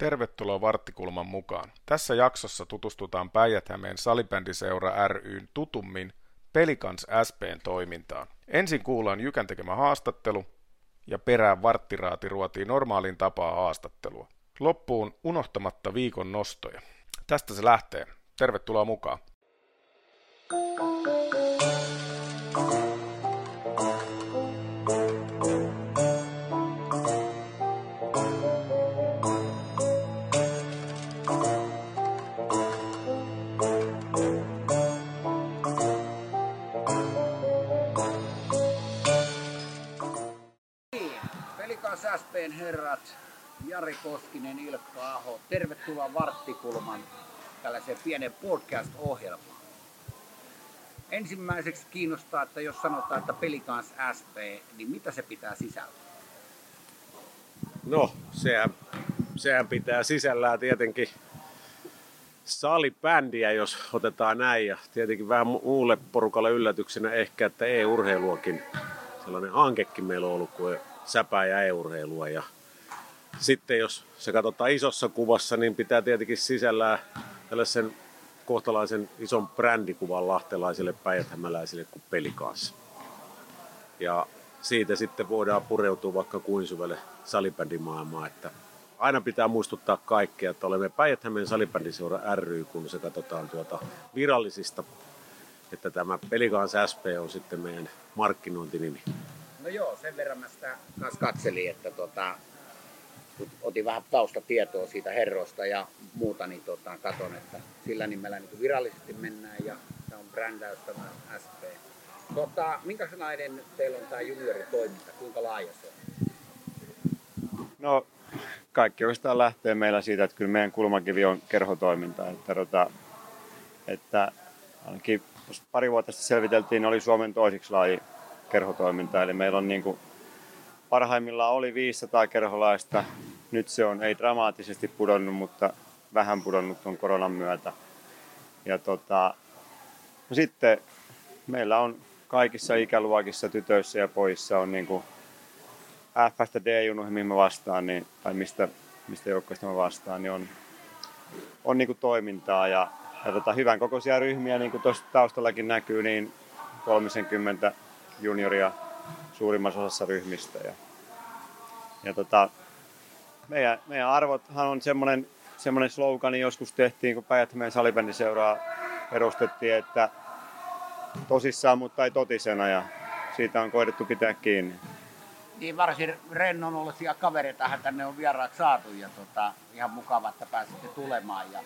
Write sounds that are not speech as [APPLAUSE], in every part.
Tervetuloa Varttikulman mukaan. Tässä jaksossa tutustutaan Päijät-Hämeen salibändiseura ryn tutummin Pelikans SPn toimintaan. Ensin kuullaan Jykän tekemä haastattelu ja perään Varttiraati ruotii normaalin tapaa haastattelua. Loppuun unohtamatta viikon nostoja. Tästä se lähtee. Tervetuloa mukaan. Pelikans SPn herrat, Jari Koskinen, Ilkka Aho. Tervetuloa Varttikulman tällaiseen pienen podcast-ohjelmaan. Ensimmäiseksi kiinnostaa, että jos sanotaan, että Pelikans SP, niin mitä se pitää sisällä? No, sehän, sehän pitää sisällään tietenkin salibändiä, jos otetaan näin. Ja tietenkin vähän muulle porukalle yllätyksenä ehkä, että e-urheiluakin, sellainen hankekin meillä on ollut kuin säpää ja e-urheilua. Ja sitten jos se katsotaan isossa kuvassa, niin pitää tietenkin sisällään tällaisen kohtalaisen ison brändikuvan lahtelaisille päijäthämäläisille kuin pelikaassa. Ja siitä sitten voidaan pureutua vaikka kuin syvälle salibändimaailmaan, että aina pitää muistuttaa kaikkea, että olemme päijät salibändiseura ry, kun se katsotaan tuota virallisista, että tämä Pelikans SP on sitten meidän markkinointinimi. No joo, sen verran mä sitä kanssa katselin, että tota, otin vähän taustatietoa siitä herroista ja muuta, niin tota, katon, että sillä nimellä niin virallisesti mennään ja tämä on brändäys tämä SP. Tota, minkälainen teillä on tämä junioritoiminta, kuinka laaja se on? No kaikki oikeastaan lähtee meillä siitä, että kyllä meidän kulmakivi on kerhotoiminta. Että, tota, että ainakin pari vuotta sitten selviteltiin, oli Suomen toisiksi laaji kerhotoiminta. Eli meillä on niin kuin, parhaimmillaan oli 500 kerholaista. Nyt se on ei dramaattisesti pudonnut, mutta vähän pudonnut tuon koronan myötä. Ja tota, no sitten meillä on kaikissa ikäluokissa, tytöissä ja pojissa on niin kuin F-stä D-junuihin, mihin mä vastaan, niin, tai mistä, mistä joukkoista mä vastaan, niin on, on niin kuin toimintaa ja, ja tota, hyvän kokoisia ryhmiä, niin kuin tuossa taustallakin näkyy, niin 30 junioria suurimmassa osassa ryhmistä. Ja, ja tota, meidän, meidän arvothan on semmoinen, semmoinen slogani joskus tehtiin, kun päijät meidän salibändiseuraa perustettiin, että tosissaan, mutta ei totisena ja siitä on koitettu pitää kiinni. Niin varsin rennon olisia kavereita tänne on vieraaksi saatu ja tota, ihan mukava, että pääsitte tulemaan. Ja,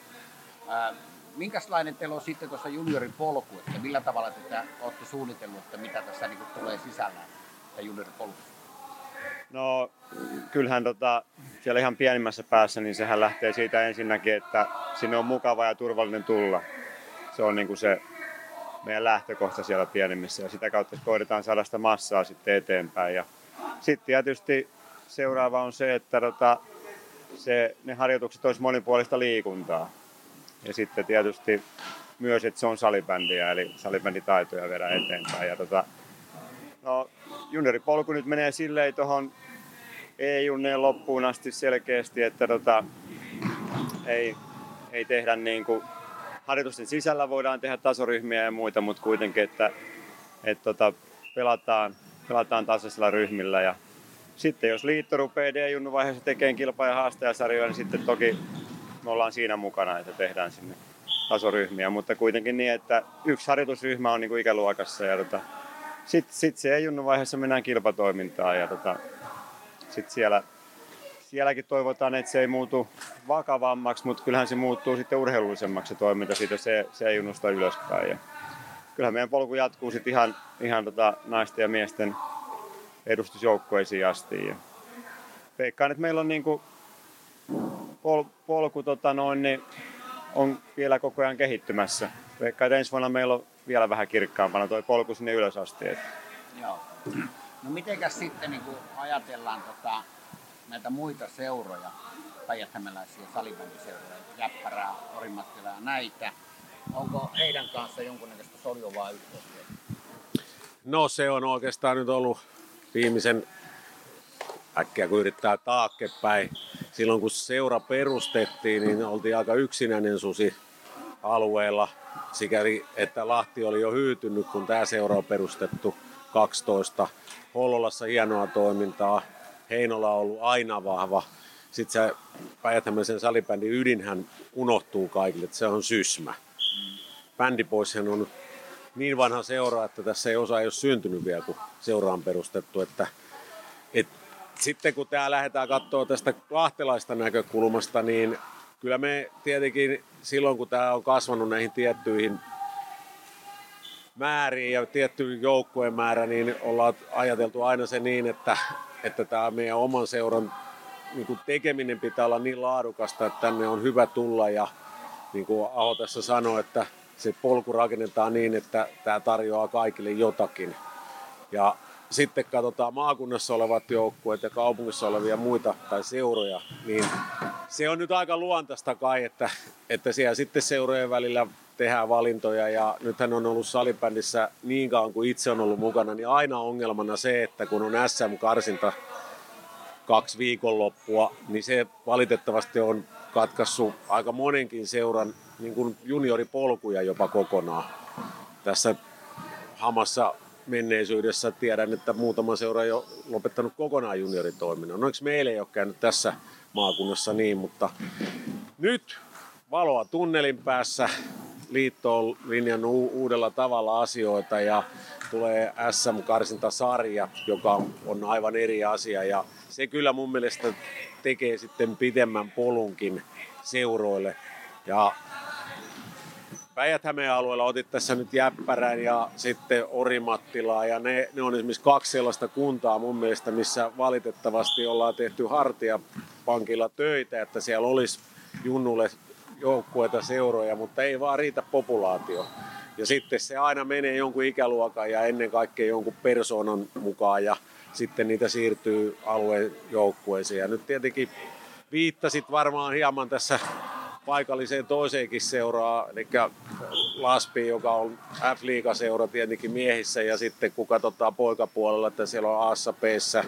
ää, minkälainen teillä on sitten tuossa juniorin polku, että millä tavalla tätä olette suunnitellut, että mitä tässä niin tulee sisällä juniorin polku? No kyllähän tota, siellä ihan pienimmässä päässä, niin sehän lähtee siitä ensinnäkin, että sinne on mukava ja turvallinen tulla. Se on niin kuin se meidän lähtökohta siellä pienimmissä ja sitä kautta koitetaan saada sitä massaa sitten eteenpäin. Ja sitten tietysti seuraava on se, että tota, se, ne harjoitukset olisi monipuolista liikuntaa. Ja sitten tietysti myös, että se on salibändiä, eli salibänditaitoja viedä eteenpäin. Ja tota, no, junioripolku nyt menee silleen tuohon E-junneen loppuun asti selkeästi, että tota, ei, ei tehdä niin kuin, harjoitusten sisällä voidaan tehdä tasoryhmiä ja muita, mutta kuitenkin, että, että tota, pelataan, pelataan tasaisilla ryhmillä. Ja sitten jos liitto rupeaa D-junnu vaiheessa tekemään kilpa- ja haastajasarjoja, niin sitten toki me ollaan siinä mukana, että tehdään sinne tasoryhmiä, mutta kuitenkin niin, että yksi harjoitusryhmä on niin kuin ikäluokassa ja tota, sitten sit se junnu vaiheessa mennään kilpatoimintaan ja tota, sitten siellä, sielläkin toivotaan, että se ei muutu vakavammaksi, mutta kyllähän se muuttuu sitten urheilullisemmaksi se toiminta siitä se, se junnusta ylöspäin. Ja kyllähän meidän polku jatkuu sitten ihan, ihan tota naisten ja miesten edustusjoukkoisiin asti. Ja veikkaan, että meillä on niinku pol, polku tota noin, niin on vielä koko ajan kehittymässä. Veikkaan, että ensi vuonna meillä on vielä vähän kirkkaampana tuo polku sinne ylös asti. Että. Joo. No mitenkäs sitten niin kun ajatellaan tota, näitä muita seuroja, päijäthämäläisiä salibändiseuroja, Jäppärää, Orimattila ja näitä, onko heidän kanssa jonkunnäköistä soljuvaa yhteistyötä? No se on oikeastaan nyt ollut viimeisen äkkiä kun yrittää taakkepäin. Silloin kun seura perustettiin, niin oltiin aika yksinäinen susi alueella, sikäli että Lahti oli jo hyytynyt, kun tämä seura on perustettu 12. Hollolassa hienoa toimintaa, Heinola on ollut aina vahva. Sitten se päijät salibändin ydinhän unohtuu kaikille, että se on sysmä. Bändipoishan on niin vanha seura, että tässä ei osa ei ole syntynyt vielä, kun seura on perustettu. Että, et, sitten kun tämä lähdetään katsoa tästä lahtelaista näkökulmasta, niin kyllä me tietenkin silloin, kun tämä on kasvanut näihin tiettyihin määriin ja tiettyyn joukkueen määrä, niin ollaan ajateltu aina se niin, että, että tämä meidän oman seuran niin kuin tekeminen pitää olla niin laadukasta, että tänne on hyvä tulla ja niin kuin Aho tässä sanoi, että se polku rakennetaan niin, että tämä tarjoaa kaikille jotakin. Ja sitten katsotaan maakunnassa olevat joukkueet ja kaupungissa olevia muita tai seuroja, niin se on nyt aika luontaista kai, että, että siellä sitten seurojen välillä tehdään valintoja ja nythän on ollut salibändissä niin kauan kuin itse on ollut mukana, niin aina ongelmana se, että kun on SM-karsinta kaksi viikonloppua, niin se valitettavasti on katkaissut aika monenkin seuran niin kuin junioripolkuja jopa kokonaan. Tässä hamassa menneisyydessä tiedän, että muutama seura on jo lopettanut kokonaan junioritoiminnan. Onneksi meillä ei ole käynyt tässä maakunnassa niin, mutta nyt valoa tunnelin päässä. Liitto on linjannut uudella tavalla asioita ja tulee SM-karsintasarja, joka on aivan eri asia ja se kyllä mun mielestä tekee sitten pidemmän polunkin seuroille. Ja päijät alueella otit tässä nyt Jäppärän ja sitten Orimattilaa ja ne, ne on esimerkiksi kaksi sellaista kuntaa mun mielestä, missä valitettavasti ollaan tehty hartia pankilla töitä, että siellä olisi junnulle joukkueita seuroja, mutta ei vaan riitä populaatio. Ja sitten se aina menee jonkun ikäluokan ja ennen kaikkea jonkun persoonan mukaan ja sitten niitä siirtyy alueen joukkueeseen. Ja nyt tietenkin viittasit varmaan hieman tässä paikalliseen toiseenkin seuraa, eli Laspi, joka on F-liigaseura tietenkin miehissä, ja sitten kun katsotaan poikapuolella, että siellä on Aassa Pssä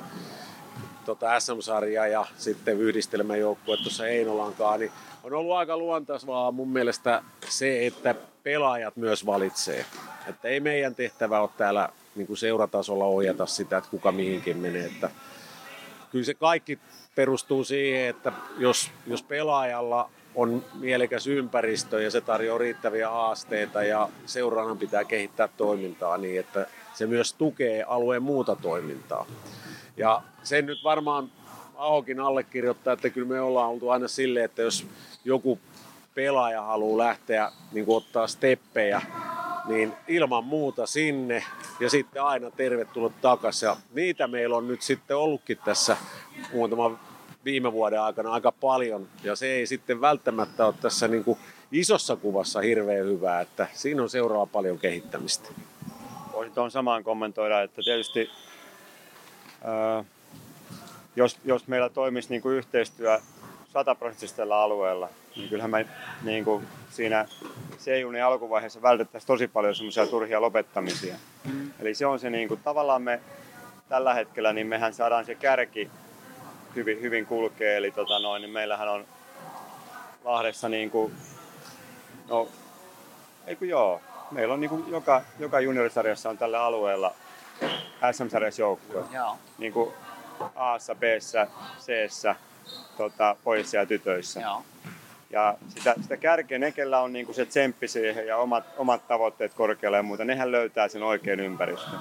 tota SM-sarja ja sitten yhdistelmäjoukkue tuossa Einolankaan, niin on ollut aika luontaisvaa mun mielestä se, että pelaajat myös valitsee. Että ei meidän tehtävä ole täällä niin kuin seuratasolla ohjata sitä, että kuka mihinkin menee. Että kyllä se kaikki perustuu siihen, että jos, jos pelaajalla on mielekäs ympäristö ja se tarjoaa riittäviä haasteita ja seuraajan pitää kehittää toimintaa niin, että se myös tukee alueen muuta toimintaa. Ja sen nyt varmaan Ahokin allekirjoittaa, että kyllä me ollaan oltu aina silleen, että jos joku pelaaja haluaa lähteä niin ottaa steppejä, niin ilman muuta sinne ja sitten aina tervetullut takaisin. Ja niitä meillä on nyt sitten ollutkin tässä muutama viime vuoden aikana aika paljon ja se ei sitten välttämättä ole tässä niin kuin isossa kuvassa hirveän hyvää, että siinä on seuraava paljon kehittämistä. Voisin tuohon samaan kommentoida, että tietysti ää, jos, jos meillä toimisi niin kuin yhteistyö sataprosenttisesti tällä alueella, niin kyllähän me niin kuin siinä C-junin alkuvaiheessa vältettäisiin tosi paljon semmoisia turhia lopettamisia. Eli se on se niin kuin, tavallaan me tällä hetkellä, niin mehän saadaan se kärki hyvin, hyvin kulkee. Eli tota noin, niin meillähän on Lahdessa niin kuin, no, ei kun joo, meillä on niin kuin joka, joka juniorisarjassa on tällä alueella SM-sarjassa joukkue. Niin kuin A-ssa, B-ssä, C-ssä, tota, pojissa ja tytöissä. Joo. Ja sitä, sitä kärkeä, ne kellä on niinku se tsemppi siihen ja omat, omat tavoitteet korkealle ja muuta, nehän löytää sen oikean ympäristön.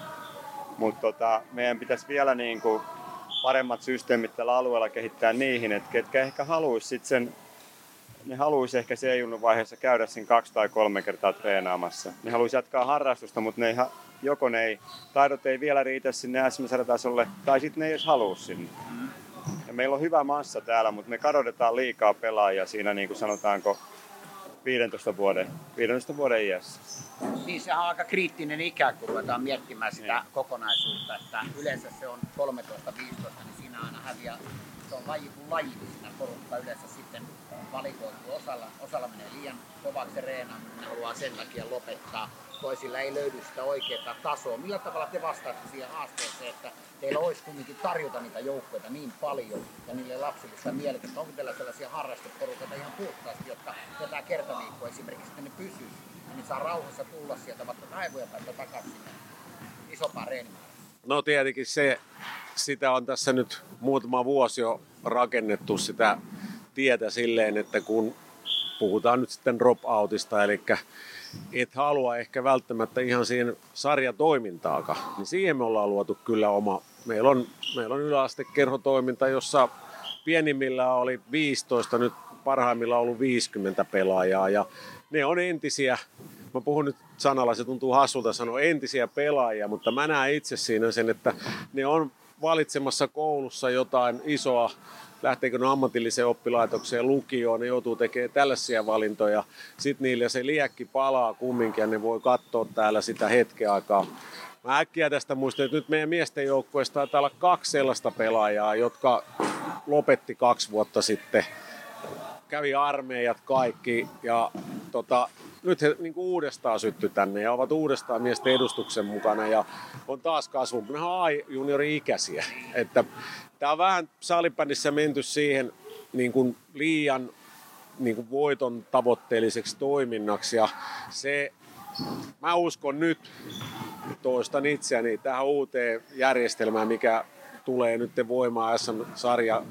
Mutta tota, meidän pitäisi vielä niinku paremmat systeemit tällä alueella kehittää niihin, että ketkä ehkä haluaisi sitten sen ne haluaisi ehkä se vaiheessa käydä sen kaksi tai kolme kertaa treenaamassa. Ne haluaisi jatkaa harrastusta, mutta ne ei, joko ne ei, taidot ei vielä riitä sinne SM-tasolle, tai sitten ne ei edes halua sinne. Ja meillä on hyvä massa täällä, mutta me kadotetaan liikaa pelaajia siinä, niin kuin sanotaanko, 15 vuoden, 15 vuoden iässä. Niin se on aika kriittinen ikä, kun ruvetaan miettimään sitä niin. kokonaisuutta, että yleensä se on 13-15, niin siinä aina häviää, se on laji kuin laji, niin siinä porukka yleensä sitten valikoituu osalla, osalla menee liian kovaksi reenaaminen, ne haluaa sen takia lopettaa. Toisilla ei löydy sitä oikeaa tasoa. Millä tavalla te vastaatte siihen haasteeseen, että teillä olisi kuitenkin tarjota niitä joukkoja niin paljon ja niille lapsille sitä mielekästä? Onko teillä sellaisia harrasteporukoita ihan puhtaasti, jotka tätä kertaviikkoa esimerkiksi, ne pysyy ja niin saa rauhassa tulla sieltä vaikka kaivoja tai takaisin isompaan reenimäärään? No tietenkin se, sitä on tässä nyt muutama vuosi jo rakennettu sitä tietä silleen, että kun puhutaan nyt sitten drop-outista, eli et halua ehkä välttämättä ihan siihen sarjatoimintaakaan, niin siihen me ollaan luotu kyllä oma. Meillä on, meillä on yläastekerhotoiminta, jossa pienimmillä oli 15, nyt parhaimmilla on ollut 50 pelaajaa ja ne on entisiä, mä puhun nyt sanalla, se tuntuu hassulta sanoa entisiä pelaajia, mutta mä näen itse siinä sen, että ne on valitsemassa koulussa jotain isoa lähteekö ne ammatilliseen oppilaitokseen, lukioon, ne joutuu tekemään tällaisia valintoja. Sitten niille se liekki palaa kumminkin ja ne voi katsoa täällä sitä hetken aikaa. Mä äkkiä tästä muistan, että nyt meidän miesten joukkueesta taitaa olla kaksi sellaista pelaajaa, jotka lopetti kaksi vuotta sitten. Kävi armeijat kaikki ja tota, nyt he niin kuin uudestaan sytty tänne ja ovat uudestaan miesten edustuksen mukana ja on taas kasvu. Ne on A-juniori-ikäisiä. Että Tämä on vähän salibändissä menty siihen niin kuin liian niin kuin voiton tavoitteelliseksi toiminnaksi ja se, mä uskon nyt, toistan itseäni tähän uuteen järjestelmään, mikä tulee nyt voimaan SM-sarja,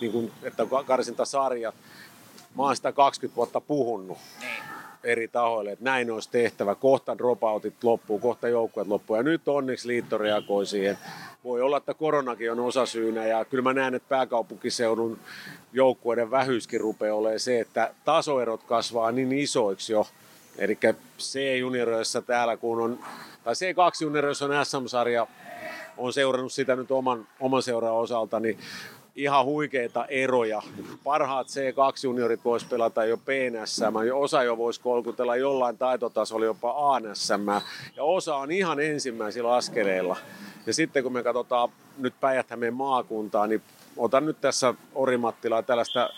niin kuin, että karsintasarja. Mä oon sitä 20 vuotta puhunut eri tahoille, että näin olisi tehtävä. Kohta dropoutit loppuu, kohta joukkueet loppuu. Ja nyt onneksi liitto reagoi siihen voi olla, että koronakin on osasyynä ja kyllä mä näen, että pääkaupunkiseudun joukkueiden vähyyskin rupeaa olemaan se, että tasoerot kasvaa niin isoiksi jo. Eli C-junioreissa täällä kun on, tai C2-junioreissa on SM-sarja, on seurannut sitä nyt oman, oman seuran osalta, niin ihan huikeita eroja. Parhaat C2-juniorit vois pelata jo PNSM, osa jo voisi kolkutella jollain taitotasolla jopa ANSM, ja osa on ihan ensimmäisillä askeleilla. Ja sitten kun me katsotaan nyt päijät maakuntaa, niin otan nyt tässä Orimattilaa tällaista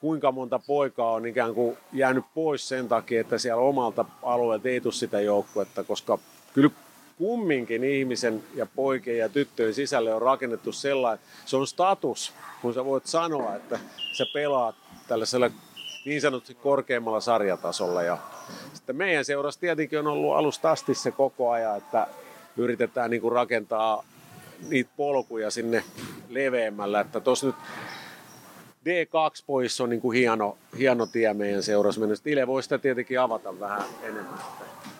kuinka monta poikaa on ikään kuin jäänyt pois sen takia, että siellä omalta alueelta ei tule sitä joukkuetta, koska kyllä kumminkin ihmisen ja poikien ja tyttöjen sisälle on rakennettu sellainen, se on status, kun sä voit sanoa, että sä pelaat tällaisella niin sanotusti korkeammalla sarjatasolla. Ja sitten meidän seurassa tietenkin on ollut alusta asti se koko ajan, että yritetään niin kuin rakentaa niitä polkuja sinne leveämmällä. Että tuossa nyt D2 pois on niin kuin hieno, hieno tie meidän seurassa mennä. Ile voi sitä tietenkin avata vähän enemmän.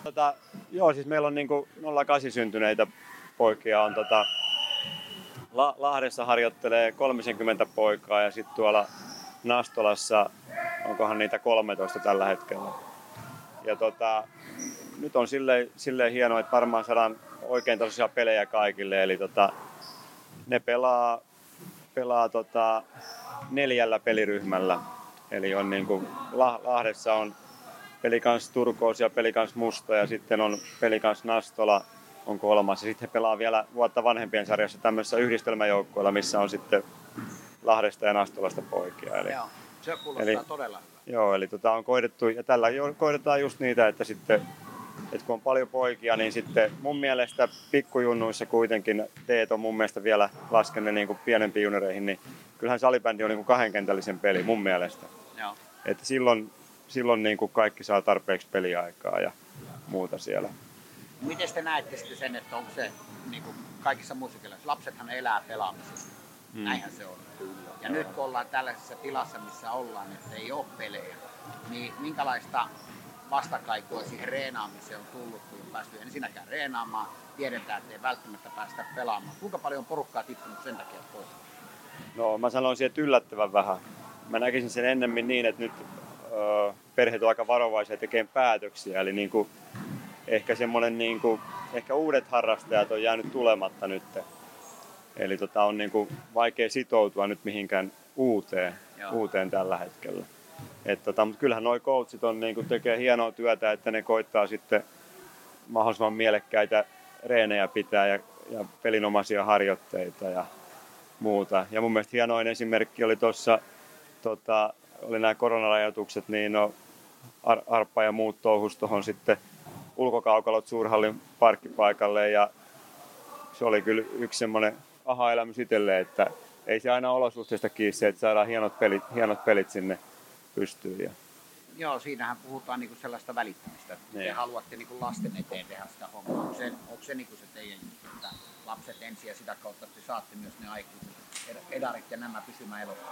Tota, joo, siis meillä on niin kuin 08 syntyneitä poikia on tota, La- Lahdessa harjoittelee 30 poikaa ja sitten tuolla Nastolassa onkohan niitä 13 tällä hetkellä. Ja tota, nyt on silleen, silleen hienoa, että varmaan saadaan oikein tosiaan pelejä kaikille. Eli tota, ne pelaa, pelaa tota, neljällä peliryhmällä. Eli on niin kuin, Lahdessa on pelikans Turkoos ja pelikans Musta ja sitten on pelikans Nastola on kolmas. Ja sitten he pelaa vielä vuotta vanhempien sarjassa tämmöisessä yhdistelmäjoukkoilla, missä on sitten Lahdesta ja Nastolasta poikia. Eli, joo, se kuulostaa eli, todella Joo, eli tota on koidettu, ja tällä koidetaan just niitä, että sitten et kun on paljon poikia, niin sitten mun mielestä pikkujunnuissa kuitenkin teet on mun mielestä vielä laskenne niin kuin pienempiin junioreihin, niin kyllähän salibändi on niin kuin kahdenkentällisen peli mun mielestä. Joo. Että silloin, silloin niin kuin kaikki saa tarpeeksi peliaikaa ja muuta siellä. Miten te näette sitten sen, että onko se niin kuin kaikissa musiikilla, lapsethan elää pelaamisesta. Hmm. Näinhän se on. Kyllä. Ja Joo. nyt kun ollaan tällaisessa tilassa, missä ollaan, että ei ole pelejä, niin minkälaista vastakaikua siihen reenaamiseen on tullut, kun on päästy ensinnäkään reenaamaan, tiedetään, että ei välttämättä päästä pelaamaan. Kuinka paljon porukkaa tippunut sen takia pois? No mä sanoisin, että yllättävän vähän. Mä näkisin sen ennemmin niin, että nyt perheet on aika varovaisia tekemään päätöksiä. Eli niin kuin, ehkä semmoinen, niin kuin, ehkä uudet harrastajat on jäänyt tulematta nyt. Eli tota, on niin kuin, vaikea sitoutua nyt mihinkään uuteen, uuteen tällä hetkellä. Et tota, mutta kyllähän nuo coachit on, niin tekee hienoa työtä, että ne koittaa sitten mahdollisimman mielekkäitä reenejä pitää ja, ja pelinomaisia harjoitteita ja muuta. Ja mun mielestä hienoin esimerkki oli tuossa tota, oli nämä koronarajoitukset, niin no, Ar- Arppa ja muut touhus tuohon sitten ulkokaukalot suurhallin parkkipaikalle ja se oli kyllä yksi semmoinen aha-elämys itselle, että ei se aina olosuhteista kiinni se, että saadaan hienot pelit, hienot pelit sinne pystyyn. Ja... Joo, siinähän puhutaan niinku sellaista välittämistä. Te Niin. haluatte niinku lasten eteen tehdä sitä hommaa. Onko se, onko se niinku se teidän juttu, että lapset ensin ja sitä kautta te saatte myös ne aikuiset ed- edarit ja nämä pysymään elossa?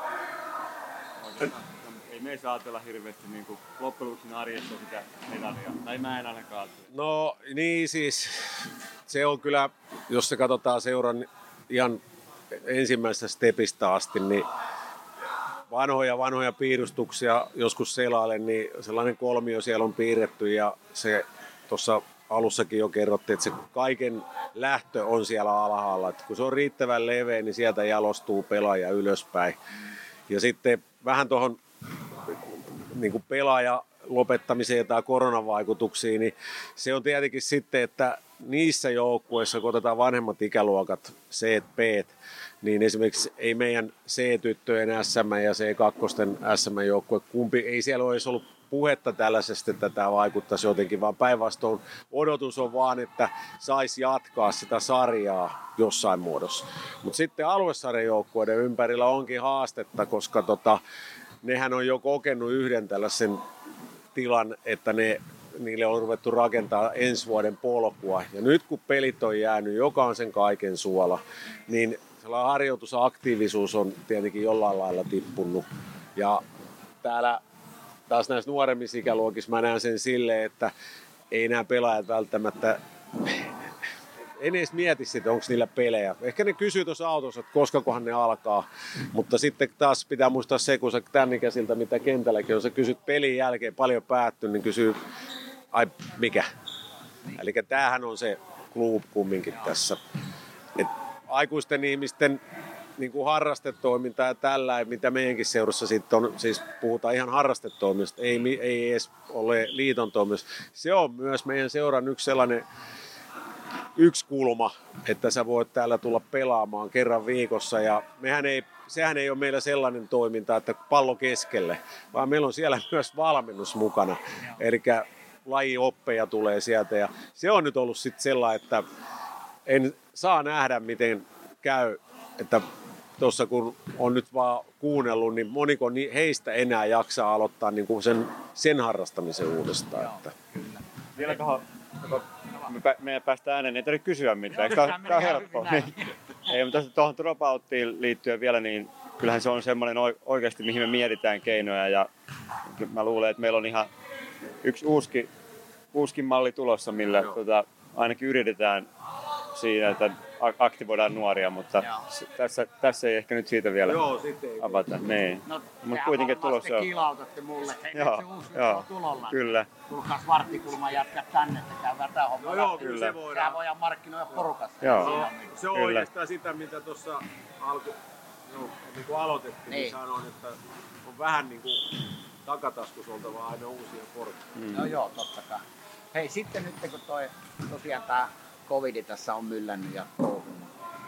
Ei me saa ajatella hirveästi niin kuin loppujen lopuksi arjessa sitä medalia. Tai mä en ainakaan. No niin siis, se on kyllä, jos se katsotaan seuran ihan ensimmäisestä stepistä asti, niin vanhoja vanhoja piirustuksia joskus selailen, niin sellainen kolmio siellä on piirretty ja se tuossa alussakin jo kerrottiin, että se kaiken lähtö on siellä alhaalla. Että kun se on riittävän leveä, niin sieltä jalostuu pelaaja ylöspäin. Ja sitten vähän tuohon niin pelaaja lopettamiseen tai koronavaikutuksiin, niin se on tietenkin sitten, että niissä joukkueissa, kun otetaan vanhemmat ikäluokat, C, B, niin esimerkiksi ei meidän C-tyttöjen SM ja C2 SM-joukkue, kumpi ei siellä olisi ollut puhetta tällaisesta, että tämä vaikuttaisi jotenkin, vaan päinvastoin odotus on vaan, että saisi jatkaa sitä sarjaa jossain muodossa. Mutta sitten aluesarjajoukkueiden ympärillä onkin haastetta, koska tota, nehän on jo kokenut yhden tällaisen tilan, että ne, niille on ruvettu rakentaa ensi vuoden polkua. Ja nyt kun pelit on jäänyt, joka on sen kaiken suola, niin harjoitusaktiivisuus on tietenkin jollain lailla tippunut. Ja täällä taas näissä nuoremmissa ikäluokissa mä näen sen silleen, että ei nämä pelaajat välttämättä en edes mieti sitä, onko niillä pelejä. Ehkä ne kysyy tuossa autossa, että koska kohan ne alkaa. Mutta sitten taas pitää muistaa se, kun sä tämän ikäisiltä, mitä kentälläkin on, sä kysyt pelin jälkeen paljon päätty, niin kysyy, ai mikä? Eli tämähän on se klub kumminkin tässä. Et aikuisten ihmisten niin kuin harrastetoiminta ja tällä, mitä meidänkin seurassa sitten on, siis puhutaan ihan harrastetoiminnasta, ei, ei edes ole liiton toiminnasta. Se on myös meidän seuran yksi sellainen yksi kulma, että sä voit täällä tulla pelaamaan kerran viikossa ja mehän ei, sehän ei ole meillä sellainen toiminta, että pallo keskelle, vaan meillä on siellä [LAUGHS] myös valmennus mukana. Eli lajioppeja tulee sieltä ja se on nyt ollut sitten sellainen, että en saa nähdä miten käy, että tuossa kun on nyt vaan kuunnellut, niin moniko ni- heistä enää jaksaa aloittaa niin kuin sen, sen harrastamisen uudestaan. Että. Vielä kohan, kato, me, pä, me päästään ääneen, ei tarvitse kysyä mitään. Tämä on ihan helppoa. Niin. Ei, mutta tästä tuohon dropouttiin liittyen vielä, niin kyllähän se on semmoinen oi- oikeasti, mihin me mietitään keinoja. Ja mä luulen, että meillä on ihan yksi uuski, uuskin malli tulossa, millä tota, ainakin yritetään siinä, että aktivoidaan nuoria, mutta Joo. s- tässä, tässä ei ehkä nyt siitä vielä sitten ei. avata. Niin. No, Mut tehän kuitenkin tulossa on. sitten kiilautatte mulle, että hei, Joo, se uusi joo, on tulolla. kyllä. Tulkaas varttikulman jätkät tänne, että käydään tää homma No joo, kyllä se voidaan. voidaan markkinoida porukassa. Joo. Siinä on niin. Se on Kyllä. oikeastaan sitä, mitä tuossa alku, no, niin kuin aloitettiin, niin. Niin. sanoin, että on vähän niin kuin takataskus oltava aina uusia porkkia. No joo, totta kai. Hei, sitten nyt kun toi, tosiaan tämä covid tässä on myllännyt ja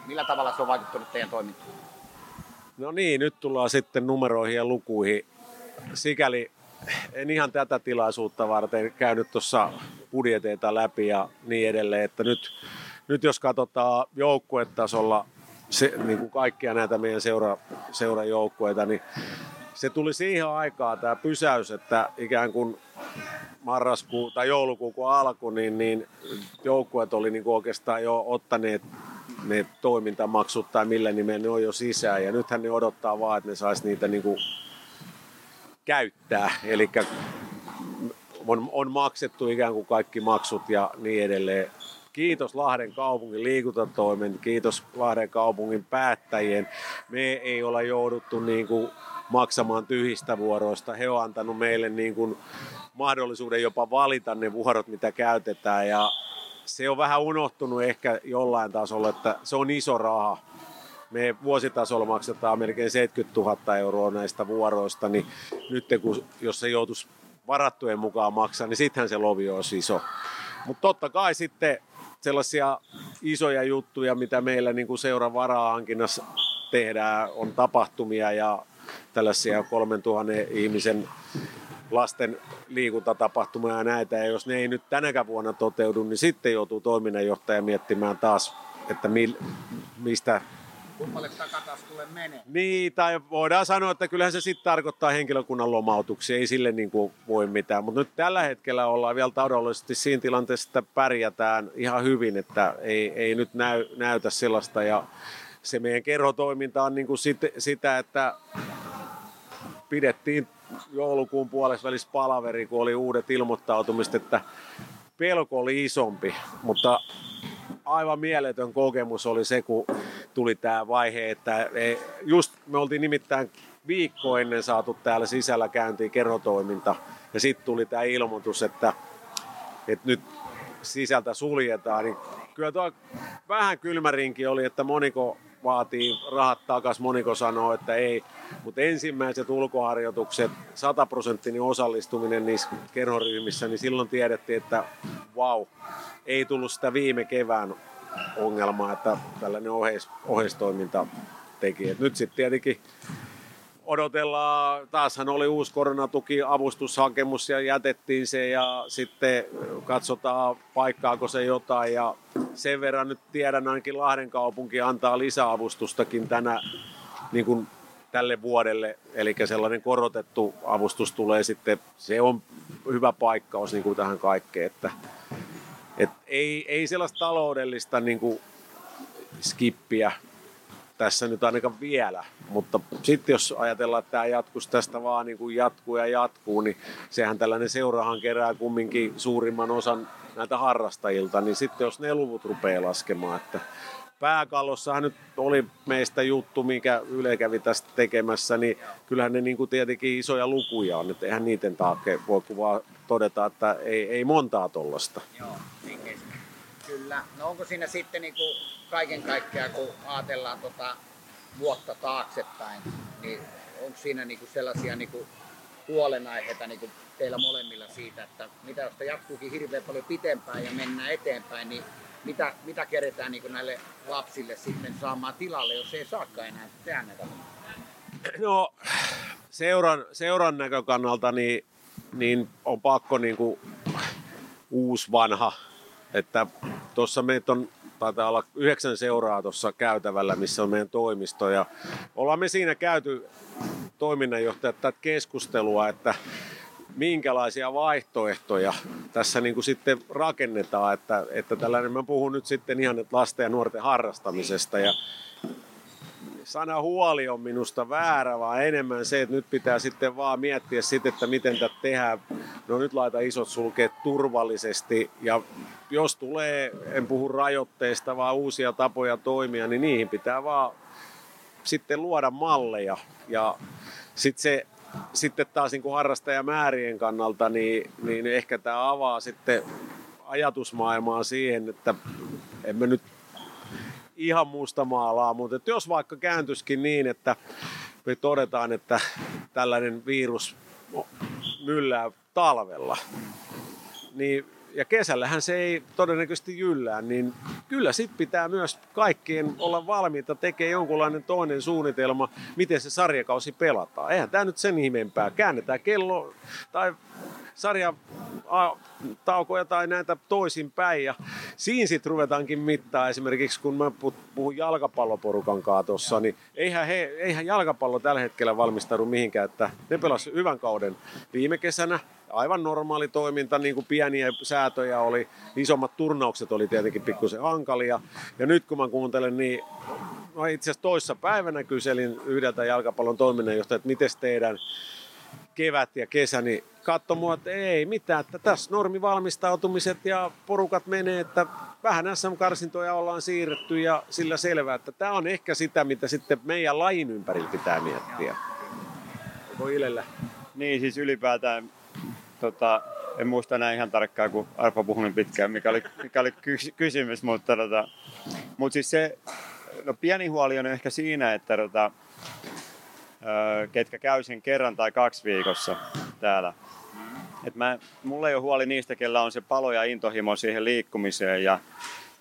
millä tavalla se on vaikuttanut teidän toimintaan? No niin, nyt tullaan sitten numeroihin ja lukuihin. Sikäli en ihan tätä tilaisuutta varten käynyt tuossa budjeteita läpi ja niin edelleen, että nyt, nyt jos katsotaan joukkuetasolla se, niin kuin kaikkia näitä meidän seura, seurajoukkueita, niin se tuli siihen aikaan tämä pysäys, että ikään kuin marraskuu tai joulukuu kun alkoi, niin, niin joukkueet oli niin oikeastaan jo ottaneet ne toimintamaksut tai millä nimellä ne on jo sisään. Ja nythän ne odottaa vaan, että ne saisi niitä niin kuin käyttää. Eli on, on maksettu ikään kuin kaikki maksut ja niin edelleen. Kiitos Lahden kaupungin liikuntatoimen, kiitos Lahden kaupungin päättäjien. Me ei olla jouduttu niin kuin maksamaan tyhjistä vuoroista. He on antanut meille niin kuin mahdollisuuden jopa valita ne vuorot, mitä käytetään. Ja se on vähän unohtunut ehkä jollain tasolla, että se on iso raha. Me vuositasolla maksetaan melkein 70 000 euroa näistä vuoroista, niin nyt kun, jos se joutuisi varattujen mukaan maksaa, niin sittenhän se lovi olisi iso. Mutta totta kai sitten sellaisia isoja juttuja, mitä meillä niin seuran varahankinnassa tehdään, on tapahtumia ja tällaisia 3000 ihmisen lasten liikuntatapahtumia ja näitä, ja jos ne ei nyt tänäkään vuonna toteudu, niin sitten joutuu toiminnanjohtaja miettimään taas, että mi, mistä kummalle takataskulle menee. Niin, tai voidaan sanoa, että kyllähän se sitten tarkoittaa henkilökunnan lomautuksia, ei sille niin kuin voi mitään. Mutta nyt tällä hetkellä ollaan vielä taloudellisesti siinä tilanteessa, että pärjätään ihan hyvin, että ei, ei nyt näy, näytä sellaista. Ja se meidän kerhotoiminta on niin kuin sit, sitä, että pidettiin joulukuun puolessa välissä palaveri, kun oli uudet ilmoittautumiset, että pelko oli isompi, mutta aivan mieletön kokemus oli se, kun tuli tämä vaihe, että just me oltiin nimittäin viikko ennen saatu täällä sisällä käyntiin kerhotoiminta. Ja sitten tuli tämä ilmoitus, että, että nyt sisältä suljetaan, niin kyllä tuo vähän kylmärinki oli, että moniko vaatii rahat takas, moniko sanoo, että ei. Mutta ensimmäiset ulkoharjoitukset, 100 prosenttinen osallistuminen niissä kerhoryhmissä, niin silloin tiedettiin, että vau, wow, ei tullut sitä viime kevään ongelmaa, että tällainen oheis, oheistoiminta teki. Et nyt sitten tietenkin odotellaan, taashan oli uusi koronatuki avustushakemus ja jätettiin se ja sitten katsotaan paikkaako se jotain. Ja sen verran nyt tiedän ainakin Lahden kaupunki antaa lisäavustustakin tänä niin kuin tälle vuodelle, eli sellainen korotettu avustus tulee sitten, se on hyvä paikkaus niin kuin tähän kaikkeen, että et ei, ei sellaista taloudellista niin kuin skippiä tässä nyt ainakaan vielä, mutta sitten jos ajatellaan, että tämä jatkuisi tästä vaan niin kuin jatkuu ja jatkuu, niin sehän tällainen seurahan kerää kumminkin suurimman osan näitä harrastajilta, niin sitten jos ne luvut rupeaa laskemaan, että pääkallossahan nyt oli meistä juttu, mikä Yle kävi tästä tekemässä, niin kyllähän ne niin kuin tietenkin isoja lukuja on, että eihän niiden taakse voi kuvaa todeta, että ei, ei montaa tollasta. Joo, Kyllä. No onko siinä sitten niin kuin kaiken kaikkiaan, kun ajatellaan tota vuotta taaksepäin, niin onko siinä niin kuin sellaisia niin kuin huolenaiheita niin kuin teillä molemmilla siitä, että mitä jos jatkuukin hirveän paljon pitempään ja mennään eteenpäin, niin mitä, mitä keretään niin näille lapsille sitten saamaan tilalle, jos ei saakaan enää tehdä näitä? No seuran, seuran näkökannalta niin, niin on pakko niin kuin uusi vanha, että tuossa meitä on taitaa olla yhdeksän seuraa tuossa käytävällä, missä on meidän toimisto. Ja ollaan me siinä käyty toiminnanjohtajat tätä keskustelua, että minkälaisia vaihtoehtoja tässä niin kuin sitten rakennetaan, että, että tällainen, mä puhun nyt sitten ihan lasten ja nuorten harrastamisesta ja sana huoli on minusta väärä, vaan enemmän se, että nyt pitää sitten vaan miettiä sitten, että miten tätä tehdään. No nyt laita isot sulkeet turvallisesti ja jos tulee, en puhu rajoitteista, vaan uusia tapoja toimia, niin niihin pitää vaan sitten luoda malleja. Ja sitten se sitten taas niin harrastajamäärien kannalta, niin, niin ehkä tämä avaa sitten ajatusmaailmaa siihen, että emme nyt ihan musta maalaa, mutta että jos vaikka kääntyskin niin, että me todetaan, että tällainen virus myllää talvella, niin ja kesällähän se ei todennäköisesti jyllää, niin kyllä sit pitää myös kaikkien olla valmiita tekemään jonkunlainen toinen suunnitelma, miten se sarjakausi pelataan. Eihän tämä nyt sen ihmeempää. Käännetään kello tai sarja taukoja tai näitä toisinpäin. Ja siinä sitten ruvetaankin mittaa. Esimerkiksi kun mä puhun jalkapalloporukan kanssa tuossa, niin eihän, he, eihän jalkapallo tällä hetkellä valmistaudu mihinkään, että ne pelasivat hyvän kauden viime kesänä, aivan normaali toiminta, niin kuin pieniä säätöjä oli, isommat turnaukset oli tietenkin pikkusen hankalia. Ja nyt kun mä kuuntelen, niin mä itse asiassa toissa päivänä kyselin yhdeltä jalkapallon toiminnanjohtajalta, että miten teidän kevät ja kesä, niin katso mua, että ei mitään, että tässä normivalmistautumiset ja porukat menee, että vähän SM-karsintoja ollaan siirretty ja sillä selvää, että tämä on ehkä sitä, mitä sitten meidän lajin ympärillä pitää miettiä. Onko Ilellä? Niin, siis ylipäätään tota, en muista näin ihan tarkkaan, kun Arpa puhui niin pitkään, mikä oli, mikä oli ky- kysymys, mutta tota, mut siis se, no pieni huoli on ehkä siinä, että tota, ketkä käy sen kerran tai kaksi viikossa täällä. Et mä, mulla ei ole huoli niistä, kellä on se palo ja intohimo siihen liikkumiseen ja,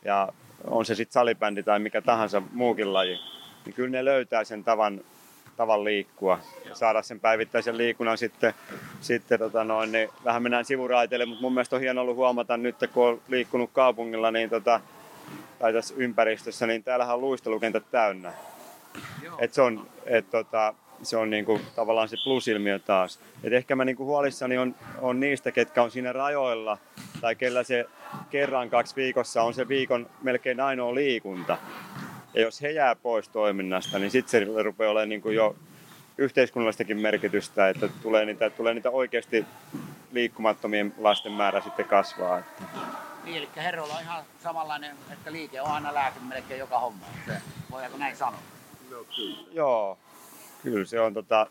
ja on se sitten salibändi tai mikä tahansa muukin laji. Niin kyllä ne löytää sen tavan tavan liikkua ja saada sen päivittäisen liikunnan sitten, sitten tota noin, niin vähän mennään sivuraiteille, mutta mun mielestä on hieno ollut huomata nyt, kun on liikkunut kaupungilla niin tota, tai tässä ympäristössä, niin täällähän on luistelukentät täynnä. Et se on, et tota, se on niinku tavallaan se plusilmiö taas. Et ehkä mä niinku huolissani on, on niistä, ketkä on siinä rajoilla tai kellä se kerran kaksi viikossa on se viikon melkein ainoa liikunta. Ja jos he jää pois toiminnasta, niin sitten se rupeaa olemaan niinku jo yhteiskunnallistakin merkitystä, että tulee niitä, tulee niitä oikeasti liikkumattomien lasten määrä sitten kasvaa. Niin, eli herroilla on ihan samanlainen, että liike on aina lääke melkein joka homma. Se, voidaanko näin sanoa? No, kyllä. Joo, kyllä se on tota,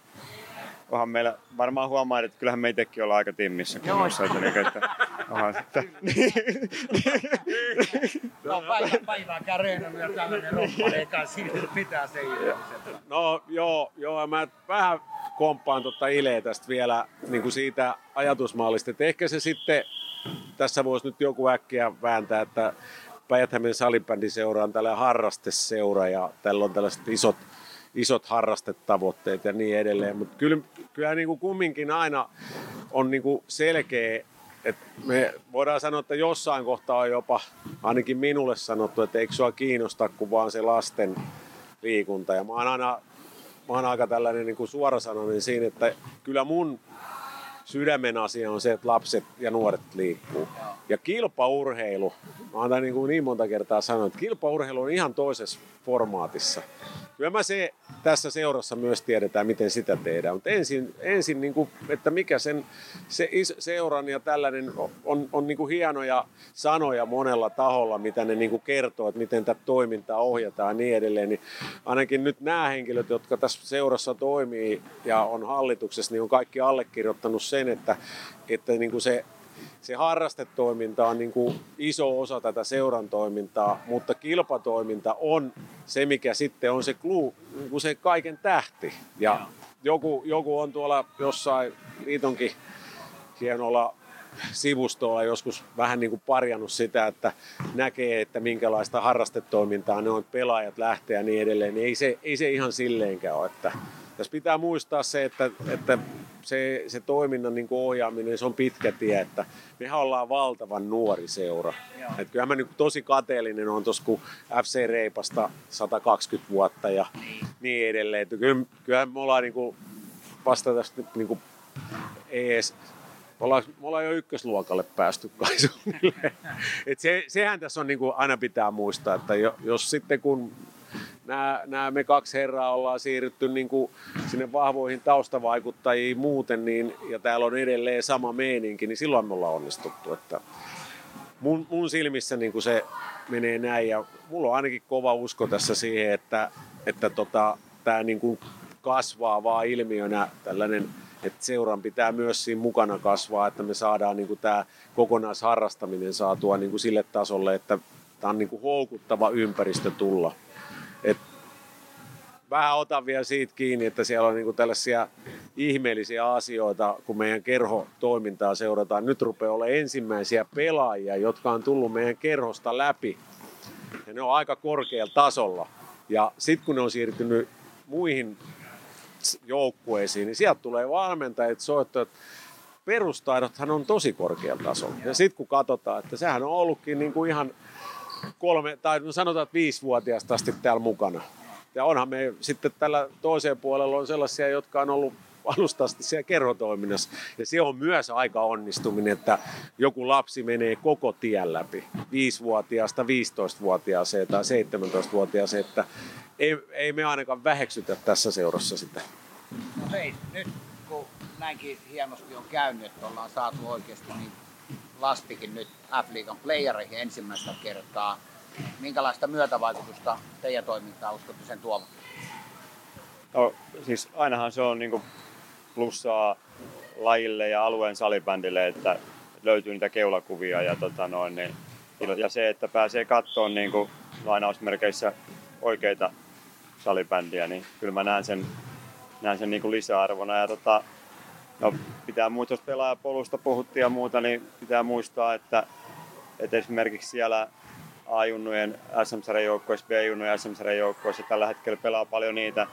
onhan meillä, varmaan huomaa, että kyllähän me itsekin ollaan aika timmissä kunnossa. Että, niin, että, onhan sitten. [LAUGHS] no, päivän, päivääkään reenannut ja tämmöinen rompa, eikä siinä mitään se No joo, joo, mä vähän komppaan tuota Ileä tästä vielä niin kuin siitä ajatusmallista, että ehkä se sitten, tässä voisi nyt joku äkkiä vääntää, että Päijät-Hämeen salibändiseura on tällainen harrasteseura ja tällä on tällaiset isot isot harrastetavoitteet ja niin edelleen. Mutta kyllä, kyllä niin kuin kumminkin aina on niin kuin selkeä, että me voidaan sanoa, että jossain kohtaa on jopa ainakin minulle sanottu, että eikö sua kiinnosta kuin vaan se lasten liikunta. Ja mä oon aina mä oon aika tällainen niin kuin suorasanainen siinä, että kyllä mun sydämen asia on se, että lapset ja nuoret liikkuu. Ja kilpaurheilu, mä oon niin, kuin niin monta kertaa sanonut, että kilpaurheilu on ihan toisessa formaatissa. Kyllä mä se tässä seurassa myös tiedetään, miten sitä tehdään. Mutta ensin, ensin niin kuin, että mikä sen se seuran ja tällainen on, on niin kuin hienoja sanoja monella taholla, mitä ne niin kuin kertoo, että miten tätä toimintaa ohjataan ja niin edelleen. Niin ainakin nyt nämä henkilöt, jotka tässä seurassa toimii ja on hallituksessa, niin on kaikki allekirjoittanut sen, että, että niin kuin se se harrastetoiminta on niin kuin iso osa tätä seuran toimintaa, mutta kilpatoiminta on se, mikä sitten on se, kluu, niin kuin se kaiken tähti. Ja joku, joku on tuolla jossain liitonkin hienolla sivustolla joskus vähän niin kuin parjannut sitä, että näkee, että minkälaista harrastetoimintaa ne on, pelaajat lähtee ja niin edelleen, niin ei se, ei se ihan silleenkään ole. Että tässä pitää muistaa se, että, että se, se toiminnan niin kuin ohjaaminen, se on pitkä tie, että mehän ollaan valtavan nuori seura. Että kyllä mä niin tosi kateellinen on tuossa, kun FC Reipasta 120 vuotta ja niin, niin edelleen. Että kyllä, kyllä me ollaan niin kuin vasta tästä niin kuin ees, me ollaan, me ollaan jo ykkösluokalle päästy kai [LAUGHS] Et se, sehän tässä on niin kuin aina pitää muistaa, että jos sitten kun nämä, nämä me kaksi herraa ollaan siirrytty niin kuin sinne vahvoihin taustavaikuttajiin muuten, niin, ja täällä on edelleen sama meininki, niin silloin me ollaan onnistuttu. Että mun, mun silmissä niin kuin se menee näin, ja mulla on ainakin kova usko tässä siihen, että, että tota, tämä niin kuin kasvaa vaan ilmiönä tällainen että seuran pitää myös siinä mukana kasvaa, että me saadaan niin kuin tämä kokonaisharrastaminen saatua niin kuin sille tasolle, että tämä on niin kuin houkuttava ympäristö tulla vähän otan vielä siitä kiinni, että siellä on niinku tällaisia ihmeellisiä asioita, kun meidän kerhotoimintaa seurataan. Nyt rupeaa olla ensimmäisiä pelaajia, jotka on tullut meidän kerhosta läpi. Ja ne on aika korkealla tasolla. Ja sitten kun ne on siirtynyt muihin joukkueisiin, niin sieltä tulee valmentajat soittaa, että perustaidothan on tosi korkealla tasolla. Ja sitten kun katsotaan, että sehän on ollutkin niin kuin ihan kolme, tai no sanotaan, että viisivuotiaasta asti täällä mukana. Ja onhan me sitten tällä toiseen puolella on sellaisia, jotka on ollut alusta asti siellä kerhotoiminnassa. Ja se on myös aika onnistuminen, että joku lapsi menee koko tien läpi. 5-vuotiaasta 15-vuotiaaseen tai 17-vuotiaaseen, että ei, ei me ainakaan väheksytä tässä seurassa sitä. No hei, nyt kun näinkin hienosti on käynyt, että ollaan saatu oikeasti niin Lastikin nyt F-liigan playereihin ensimmäistä kertaa. Minkälaista myötävaikutusta teidän toimintaan uskotte sen tuomaan? No, siis ainahan se on niin plussaa lajille ja alueen salibändille, että löytyy niitä keulakuvia ja, tota noin, niin, ja se, että pääsee kattoon niin kuin, lainausmerkeissä oikeita salibändiä, niin kyllä mä näen sen, näen sen niin kuin lisäarvona. Ja tota, No, pitää muistaa, jos pelaajapolusta puhuttiin ja muuta, niin pitää muistaa, että, että esimerkiksi siellä A-junnujen SM-sarjajoukkoissa, B-junnujen SM-sarjajoukkoissa tällä hetkellä pelaa paljon niitä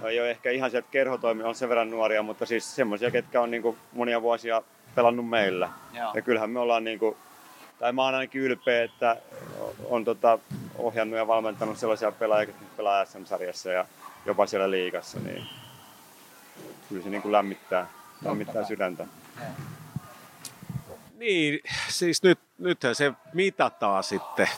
no ei ole ehkä ihan sieltä kerhotoimi, on sen verran nuoria, mutta siis semmoisia, ketkä on niinku monia vuosia pelannut meillä. Joo. Ja kyllähän me ollaan niinku, tai mä oon ainakin ylpeä, että on tota, ohjannut ja valmentanut sellaisia pelaajia, jotka pelaa SM-sarjassa ja jopa siellä liigassa, niin kyllä se niinku lämmittää, lämmittää kai. sydäntä. Niin, siis nyt, nythän se mitataan sitten.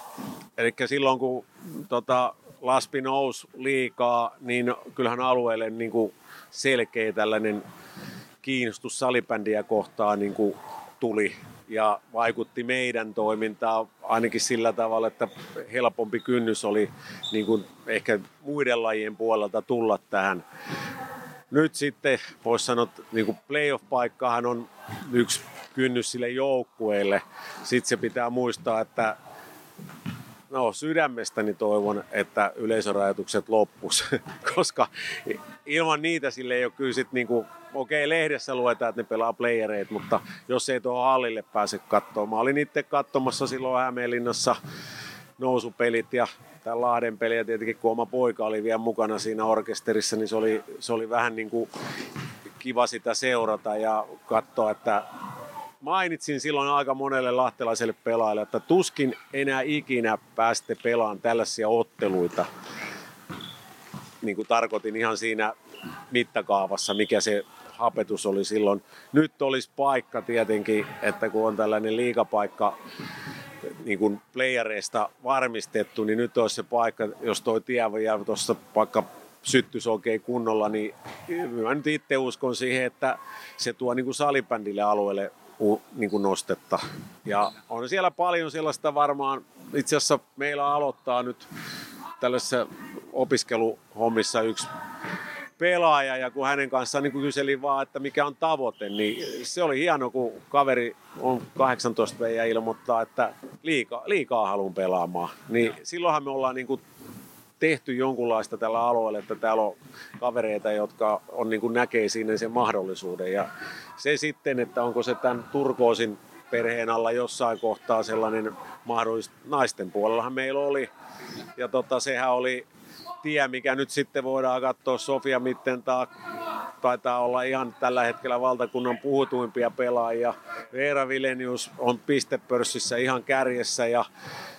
Eli silloin kun tota, laspi nousi liikaa, niin kyllähän alueelle niin kuin selkeä tällainen kiinnostus salibändiä kohtaan niin kuin tuli ja vaikutti meidän toimintaan ainakin sillä tavalla, että helpompi kynnys oli niin kuin ehkä muiden lajien puolelta tulla tähän. Nyt sitten voisi sanoa, että niin playoff-paikkahan on yksi kynnys sille joukkueelle. Sitten se pitää muistaa, että no, sydämestäni toivon, että yleisörajoitukset loppus, [LAUGHS] koska ilman niitä sille ei ole kyllä sit niinku, okei lehdessä luetaan, että ne pelaa playereita, mutta jos ei tuohon hallille pääse katsomaan. Mä olin itse katsomassa silloin Hämeenlinnassa nousupelit ja tämä Lahden peli ja tietenkin kun oma poika oli vielä mukana siinä orkesterissa, niin se oli, se oli vähän niin kuin kiva sitä seurata ja katsoa, että mainitsin silloin aika monelle lahtelaiselle pelaajalle, että tuskin enää ikinä pääste pelaamaan tällaisia otteluita. Niin kuin tarkoitin ihan siinä mittakaavassa, mikä se hapetus oli silloin. Nyt olisi paikka tietenkin, että kun on tällainen liikapaikka niin kuin playereista varmistettu, niin nyt olisi se paikka, jos toi tie jää tuossa vaikka syttys oikein kunnolla, niin mä nyt itse uskon siihen, että se tuo niin kuin salibändille alueelle niin kuin nostetta. Ja on siellä paljon sellaista varmaan, itse asiassa meillä aloittaa nyt tällaisessa opiskeluhommissa yksi pelaaja ja kun hänen kanssaan niin kyselin vaan, että mikä on tavoite, niin se oli hieno, kun kaveri on 18 ja ilmoittaa, että liikaa, liikaa haluan pelaamaan. Niin silloinhan me ollaan niin kuin tehty jonkunlaista tällä alueella, että täällä on kavereita, jotka on, niin kuin näkee siinä sen mahdollisuuden. Ja se sitten, että onko se tämän Turkoosin perheen alla jossain kohtaa sellainen mahdollisuus. Naisten puolellahan meillä oli. Ja tota, sehän oli tie, mikä nyt sitten voidaan katsoa. Sofia Mittentaa taitaa olla ihan tällä hetkellä valtakunnan puhutuimpia pelaajia. Veera Vilenius on pistepörssissä ihan kärjessä ja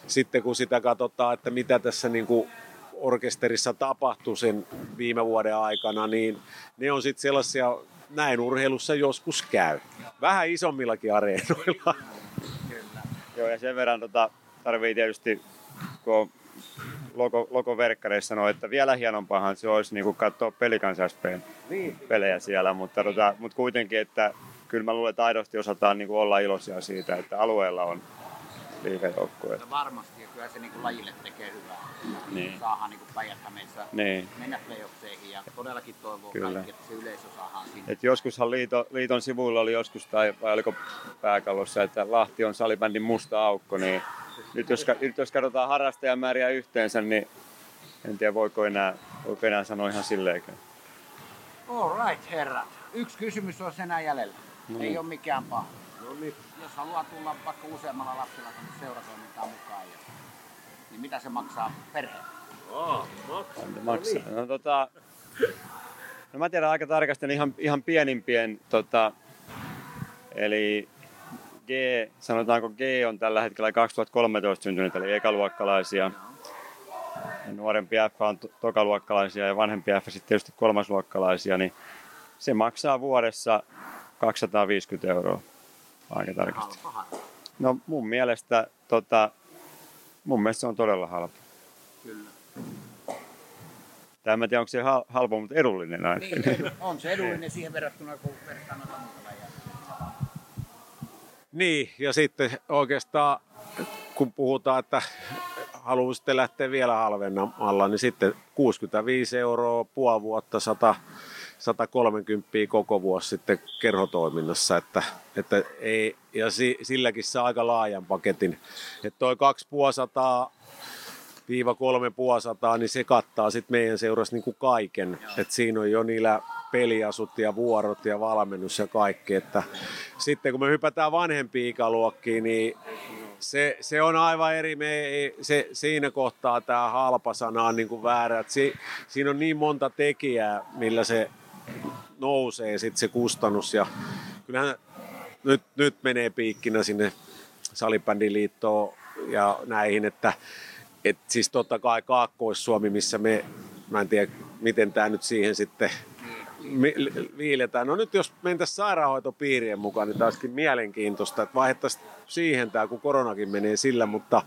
sitten kun sitä katsotaan, että mitä tässä niin kuin orkesterissa tapahtui sen viime vuoden aikana, niin ne on sitten sellaisia, näin urheilussa joskus käy. Vähän isommillakin areenoilla. Joo, ja sen verran tota, tarvii tietysti, kun on logo, logoverkkareissa sanoo, että vielä hienompahan se olisi niin katsoa Pelikans SPn pelejä siellä, mutta, tota, mutta kuitenkin, että kyllä mä luulen, että aidosti osataan niin kuin olla iloisia siitä, että alueella on liikajoukkue. No varmasti, ja kyllä se niin kuin lajille tekee hyvää. Niin. Saadaan niin päijät Niin. mennä playoffseihin ja todellakin toivoo Kyllä. kaikki, että se yleisö saadaan sinne. Et joskushan liito, liiton sivuilla oli joskus, tai vai oliko pääkallossa, että Lahti on salibändin musta aukko, niin nyt jos, nyt jos katsotaan harrastajamääriä yhteensä, niin en tiedä voiko enää, voiko enää sanoa ihan silleenkään. All right, herrat. Yksi kysymys on enää jäljellä. No Ei niin. ole mikään paha. Jos haluaa tulla vaikka useammalla lapsella seuratoimintaan mukaan, ja, niin mitä se maksaa perhe? Paljon maksaa. No, tota, no mä tiedän aika tarkasti ihan, ihan pienimpien, tota, eli G, sanotaanko G on tällä hetkellä 2013 syntynyt, eli ekaluokkalaisia. Ja nuorempi F on to- tokaluokkalaisia ja vanhempi F sitten tietysti kolmasluokkalaisia, niin se maksaa vuodessa 250 euroa aika tarkasti. No mun mielestä, tota, mun mielestä se on todella halpa. Kyllä. Tai en tiedä, onko se hal- halpa, mutta edullinen aina. Niin, on se [LAUGHS] edullinen siihen verrattuna, kun vertaa noita muuta lajia. Niin, ja sitten oikeastaan kun puhutaan, että haluaa sitten lähteä vielä halvemmalla, niin sitten 65 euroa puoli vuotta, 100, 130 koko vuosi sitten kerhotoiminnassa, että, että ei, ja si, silläkin saa aika laajan paketin. Että toi 250 viiva kolme puolisataa, niin se kattaa sitten meidän seurassa niin kuin kaiken. Et siinä on jo niillä peliasut ja vuorot ja valmennus ja kaikki. Että sitten kun me hypätään vanhempiin ikäluokkiin, niin se, se on aivan eri. Me ei, se, siinä kohtaa tämä halpa sana on niin kuin väärä. Si, siinä on niin monta tekijää, millä se nousee sit se kustannus. Ja kyllähän nyt, nyt menee piikkinä sinne salibändiliittoon ja näihin, että et siis totta kai Kaakkois-Suomi, missä me, mä en tiedä miten tämä nyt siihen sitten viiletään. No nyt jos mentäisiin sairaanhoitopiirien mukaan, niin taaskin mielenkiintoista, että vaihdettaisiin siihen tämä, kun koronakin menee sillä, mutta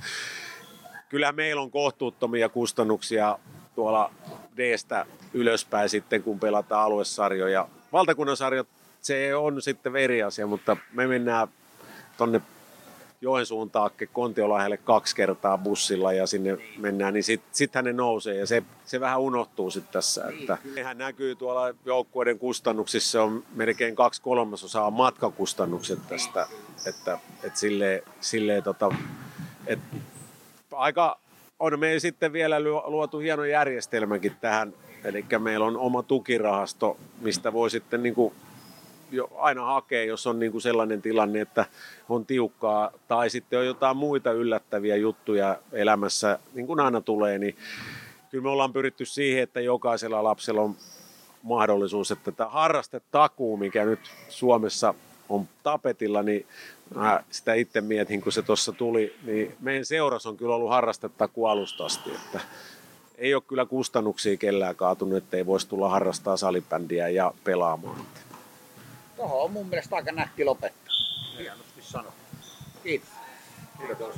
kyllä meillä on kohtuuttomia kustannuksia tuolla D-stä ylöspäin sitten, kun pelataan aluesarjoja. Valtakunnan sarjat, se on sitten eri asia, mutta me mennään tonne Joensuun taakke Kontiolahdelle kaksi kertaa bussilla ja sinne mennään, niin sitten sit ne nousee ja se, se vähän unohtuu sitten tässä. Että nehän näkyy tuolla joukkueiden kustannuksissa, on melkein kaksi kolmasosaa matkakustannukset tästä, että, että silleen, silleen tota, että aika on meillä sitten vielä luotu hieno järjestelmäkin tähän, eli meillä on oma tukirahasto, mistä voi sitten niin kuin jo aina hakea, jos on niin kuin sellainen tilanne, että on tiukkaa tai sitten on jotain muita yllättäviä juttuja elämässä, niin kuin aina tulee, niin kyllä me ollaan pyritty siihen, että jokaisella lapsella on mahdollisuus, että tämä harrastetakuu, mikä nyt Suomessa on tapetilla, niin mä sitä itse mietin, kun se tuossa tuli, niin meidän seurassa on kyllä ollut harrastetakuu alusta asti, että ei ole kyllä kustannuksia kellään kaatunut, että ei voisi tulla harrastaa salibändiä ja pelaamaan. Tuohon on mun mielestä aika nätti lopettaa. Hienosti sano. Kiitos. Kiitos.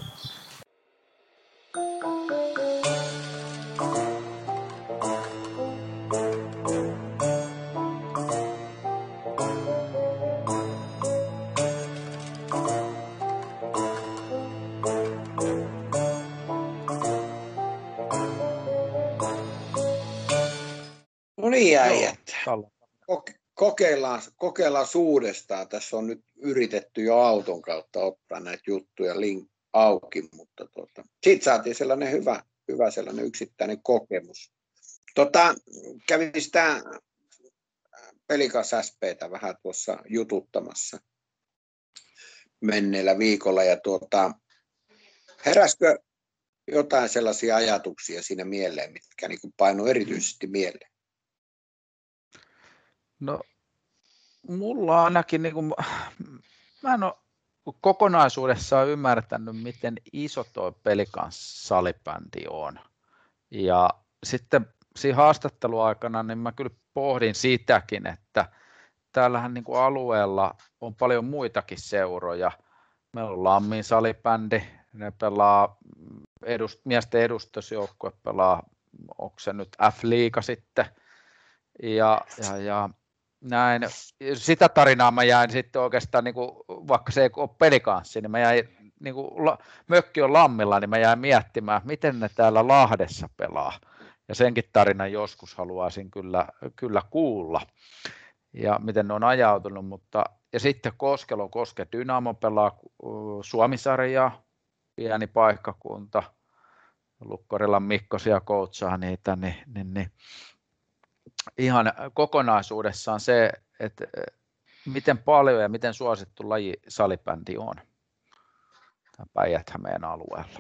No niin, äijät kokeillaan, kokeillaan uudestaan. Tässä on nyt yritetty jo auton kautta ottaa näitä juttuja link auki, mutta tota, siitä saatiin sellainen hyvä, hyvä sellainen yksittäinen kokemus. Tota, kävin sitä pelikas SPtä vähän tuossa jututtamassa menneellä viikolla ja tuota, heräskö jotain sellaisia ajatuksia siinä mieleen, mitkä niin painoi erityisesti mieleen? No mulla ainakin, niin kuin, mä en ole kokonaisuudessaan ymmärtänyt, miten iso tuo pelikans salibändi on. Ja sitten siinä haastatteluaikana niin mä kyllä pohdin sitäkin, että täällähän niin kuin alueella on paljon muitakin seuroja. Meillä on Lammin salibändi, ne pelaa edust, miesten edustusjoukkue pelaa, onko se nyt F-liiga sitten, ja, ja, ja näin. Sitä tarinaa mä jäin sitten oikeastaan, niin kuin, vaikka se ei ole pelikanssi, niin mä jäin, niin kuin, mökki on lammilla, niin mä jäin miettimään, miten ne täällä Lahdessa pelaa. Ja senkin tarinan joskus haluaisin kyllä, kyllä kuulla. Ja miten ne on ajautunut, mutta ja sitten Koskelo Koske Dynamo pelaa Suomisarjaa, pieni paikkakunta. Lukkorilla Mikkosia koutsaa niitä, niin, niin, niin ihan kokonaisuudessaan se, että miten paljon ja miten suosittu laji salibändi on päijät alueella.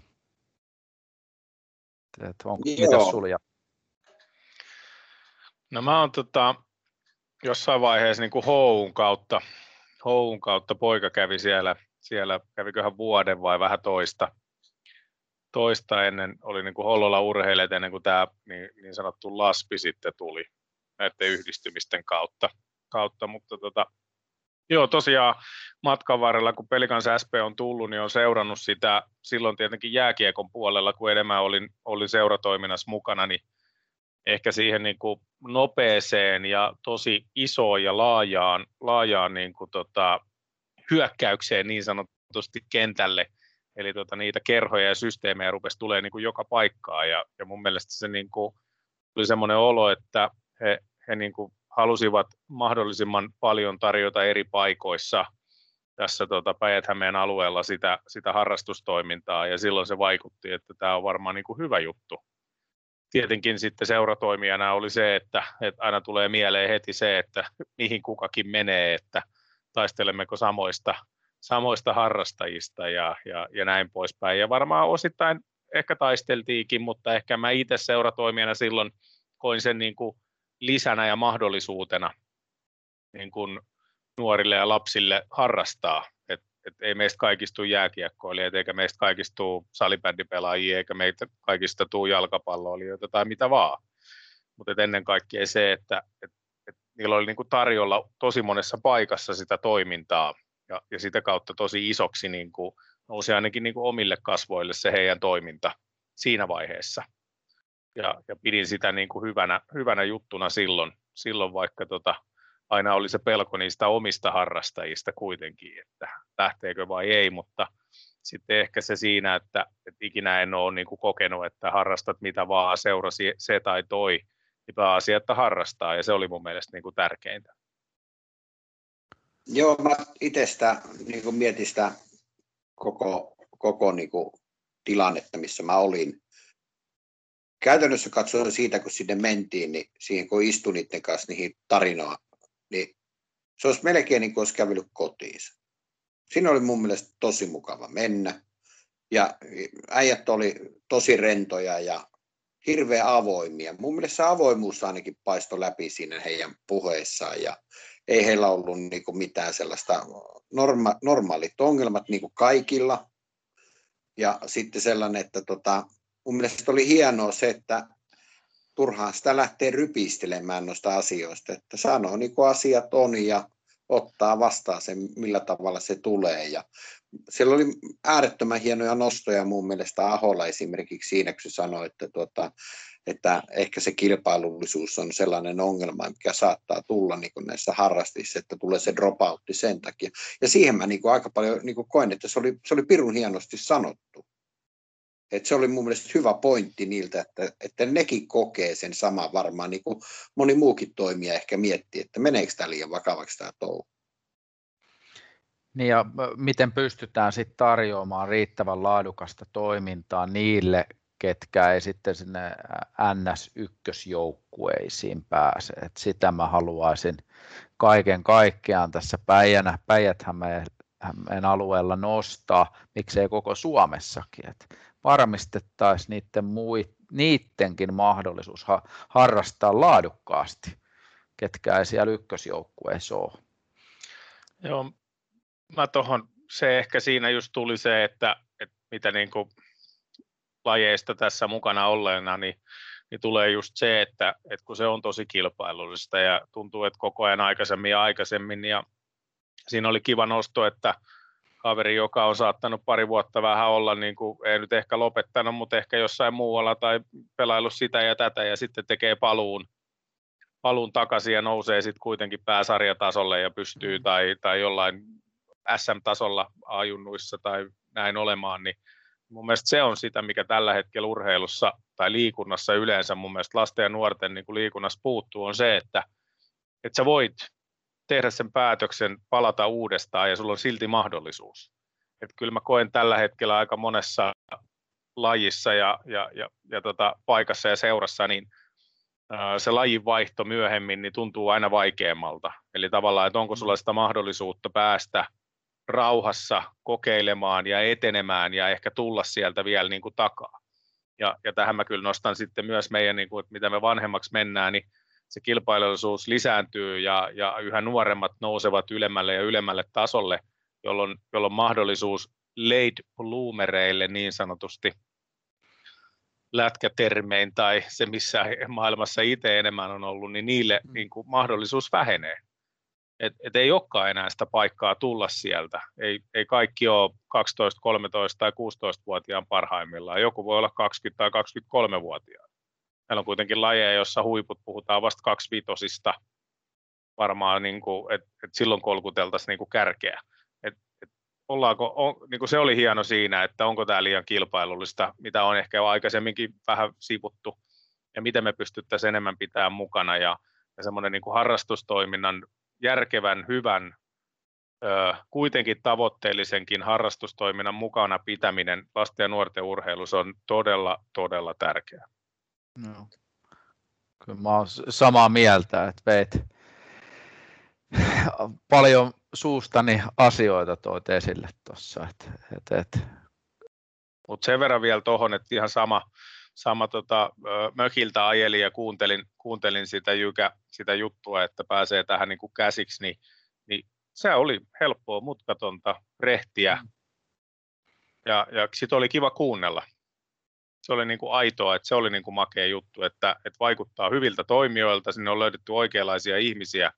Että onko, mitä sulia? No mä oon tota, jossain vaiheessa niin kuin Houn kautta, Houn kautta poika kävi siellä, siellä käviköhän vuoden vai vähän toista, toista ennen, oli niin kuin Hollola urheilijat ennen kuin tämä niin, niin sanottu laspi sitten tuli näiden yhdistymisten kautta. kautta mutta tota, joo, tosiaan matkan varrella, kun Pelikans SP on tullut, niin on seurannut sitä silloin tietenkin jääkiekon puolella, kun enemmän olin, olin seuratoiminnassa mukana, niin ehkä siihen niin kuin nopeeseen ja tosi isoon ja laajaan, laajaan niin kuin tota, hyökkäykseen niin sanotusti kentälle. Eli tota, niitä kerhoja ja systeemejä rupesi tulee niin kuin joka paikkaan ja, ja mun mielestä se niin kuin, oli semmoinen olo, että he, he niin kuin halusivat mahdollisimman paljon tarjota eri paikoissa tässä tota päijät alueella sitä, sitä harrastustoimintaa, ja silloin se vaikutti, että tämä on varmaan niin kuin hyvä juttu. Tietenkin sitten seuratoimijana oli se, että, että aina tulee mieleen heti se, että mihin kukakin menee, että taistelemmeko samoista, samoista harrastajista ja, ja, ja näin poispäin. Ja varmaan osittain ehkä taisteltiinkin, mutta ehkä mä itse seuratoimijana silloin koin sen niin kuin lisänä ja mahdollisuutena niin kuin nuorille ja lapsille harrastaa. Et, et ei meistä kaikista tule jääkiekkoilijoita, eikä meistä kaikista tule salibändipelaajia, eikä meitä kaikista tule jalkapalloilijoita tai mitä vaan. Mutta ennen kaikkea se, että et, et niillä oli niinku tarjolla tosi monessa paikassa sitä toimintaa, ja, ja sitä kautta tosi isoksi niin kuin, nousi ainakin niin kuin omille kasvoille se heidän toiminta siinä vaiheessa. Ja, ja pidin sitä niin kuin hyvänä, hyvänä juttuna silloin, silloin vaikka tota, aina oli se pelko niistä omista harrastajista kuitenkin, että lähteekö vai ei, mutta sitten ehkä se siinä, että, että ikinä en ole niin kuin kokenut, että harrastat mitä vaan, seurasi se tai toi, niin pääasia, että harrastaa, ja se oli mun mielestä niin kuin tärkeintä. Joo, mä itse sitä niin mietin sitä koko, koko niin kuin, tilannetta, missä mä olin. Käytännössä katsoen siitä, kun sinne mentiin, niin siihen kun istuin niiden kanssa niihin tarinaan, niin se olisi melkein niin kuin olisi kävellyt kotiin. Siinä oli mun mielestä tosi mukava mennä. Ja äijät oli tosi rentoja ja hirveän avoimia. Mun mielestä avoimuus ainakin paistoi läpi siinä heidän puheissaan ja ei heillä ollut niin kuin mitään sellaista norma- normaalit ongelmat niin kuin kaikilla. Ja sitten sellainen, että tota, mun mielestä oli hienoa se, että turhaan sitä lähtee rypistelemään noista asioista, että sanoo niin kuin asiat on ja ottaa vastaan sen, millä tavalla se tulee. Ja siellä oli äärettömän hienoja nostoja mun mielestä Aholla esimerkiksi siinä, kun se sanoi, että, tuota, että ehkä se kilpailullisuus on sellainen ongelma, mikä saattaa tulla niin kuin näissä harrastissa, että tulee se dropoutti sen takia. Ja siihen mä niin kuin aika paljon niin kuin koen, että se oli, se oli pirun hienosti sanottu. Et se oli mun mielestä hyvä pointti niiltä, että, että nekin kokee sen saman varmaan, niin kuin moni muukin toimija ehkä miettii, että meneekö tämä liian vakavaksi tämä touhu. Niin ja miten pystytään sitten tarjoamaan riittävän laadukasta toimintaa niille, ketkä ei sitten sinne NS1-joukkueisiin pääse. Et sitä mä haluaisin kaiken kaikkiaan tässä Päijänä, Päijät-Hämeen alueella nostaa, miksei koko Suomessakin, että varmistettaisiin niiden mui, niidenkin mahdollisuus ha, harrastaa laadukkaasti, ketkä ei siellä ykkösjoukkueessa ole. Joo, mä tohon, se ehkä siinä just tuli se, että, että mitä niin kuin lajeista tässä mukana olleena, niin, niin tulee just se, että, että kun se on tosi kilpailullista ja tuntuu, että koko ajan aikaisemmin ja aikaisemmin, ja siinä oli kiva nosto, että kaveri, joka on saattanut pari vuotta vähän olla, niin kuin, ei nyt ehkä lopettanut, mutta ehkä jossain muualla tai pelaillut sitä ja tätä ja sitten tekee paluun, paluun takaisin ja nousee sitten kuitenkin pääsarjatasolle ja pystyy tai, tai jollain SM-tasolla ajunnuissa tai näin olemaan, niin mun mielestä se on sitä, mikä tällä hetkellä urheilussa tai liikunnassa yleensä mun mielestä lasten ja nuorten niin kuin liikunnassa puuttuu, on se, että, että sä voit tehdä sen päätöksen, palata uudestaan ja sulla on silti mahdollisuus. Että kyllä mä koen tällä hetkellä aika monessa lajissa ja, ja, ja, ja tota, paikassa ja seurassa, niin se lajin vaihto myöhemmin niin tuntuu aina vaikeammalta. Eli tavallaan, että onko sulla sitä mahdollisuutta päästä rauhassa kokeilemaan ja etenemään ja ehkä tulla sieltä vielä niin kuin takaa. Ja, ja tähän mä kyllä nostan sitten myös meidän, niin kuin, että mitä me vanhemmaksi mennään, niin se kilpailullisuus lisääntyy ja, ja yhä nuoremmat nousevat ylemmälle ja ylemmälle tasolle, jolloin, jolloin mahdollisuus late bloomereille niin sanotusti lätkätermein tai se, missä maailmassa itse enemmän on ollut, niin niille mm. niin kuin mahdollisuus vähenee et, et ei olekaan enää sitä paikkaa tulla sieltä. Ei, ei kaikki ole 12, 13 tai 16-vuotiaan parhaimmillaan. Joku voi olla 20 tai 23-vuotiaan. Meillä on kuitenkin lajeja, jossa huiput puhutaan vasta 25 varmaan, niin kuin, että et silloin kolkuteltaisiin niin kuin kärkeä. Et, et ollaanko, on, niin kuin se oli hieno siinä, että onko tämä liian kilpailullista, mitä on ehkä jo aikaisemminkin vähän sivuttu, ja miten me pystyttäisiin enemmän pitämään mukana, ja, ja semmoinen niin harrastustoiminnan järkevän, hyvän, kuitenkin tavoitteellisenkin harrastustoiminnan mukana pitäminen lasten ja nuorten urheilussa on todella, todella tärkeää. No. Kyllä mä olen samaa mieltä, että veit paljon suustani asioita toit esille tuossa. Et, et, et. Mutta sen verran vielä tuohon, että ihan sama, sama tota, mökiltä ajelin ja kuuntelin, kuuntelin sitä, jykä, sitä juttua, että pääsee tähän niin kuin käsiksi, niin, niin se oli helppoa, mutkatonta, rehtiä. Mm. Ja, ja sitten oli kiva kuunnella. Se oli niin kuin aitoa, että se oli niin kuin makea juttu, että, että vaikuttaa hyviltä toimijoilta, sinne on löydetty oikeanlaisia ihmisiä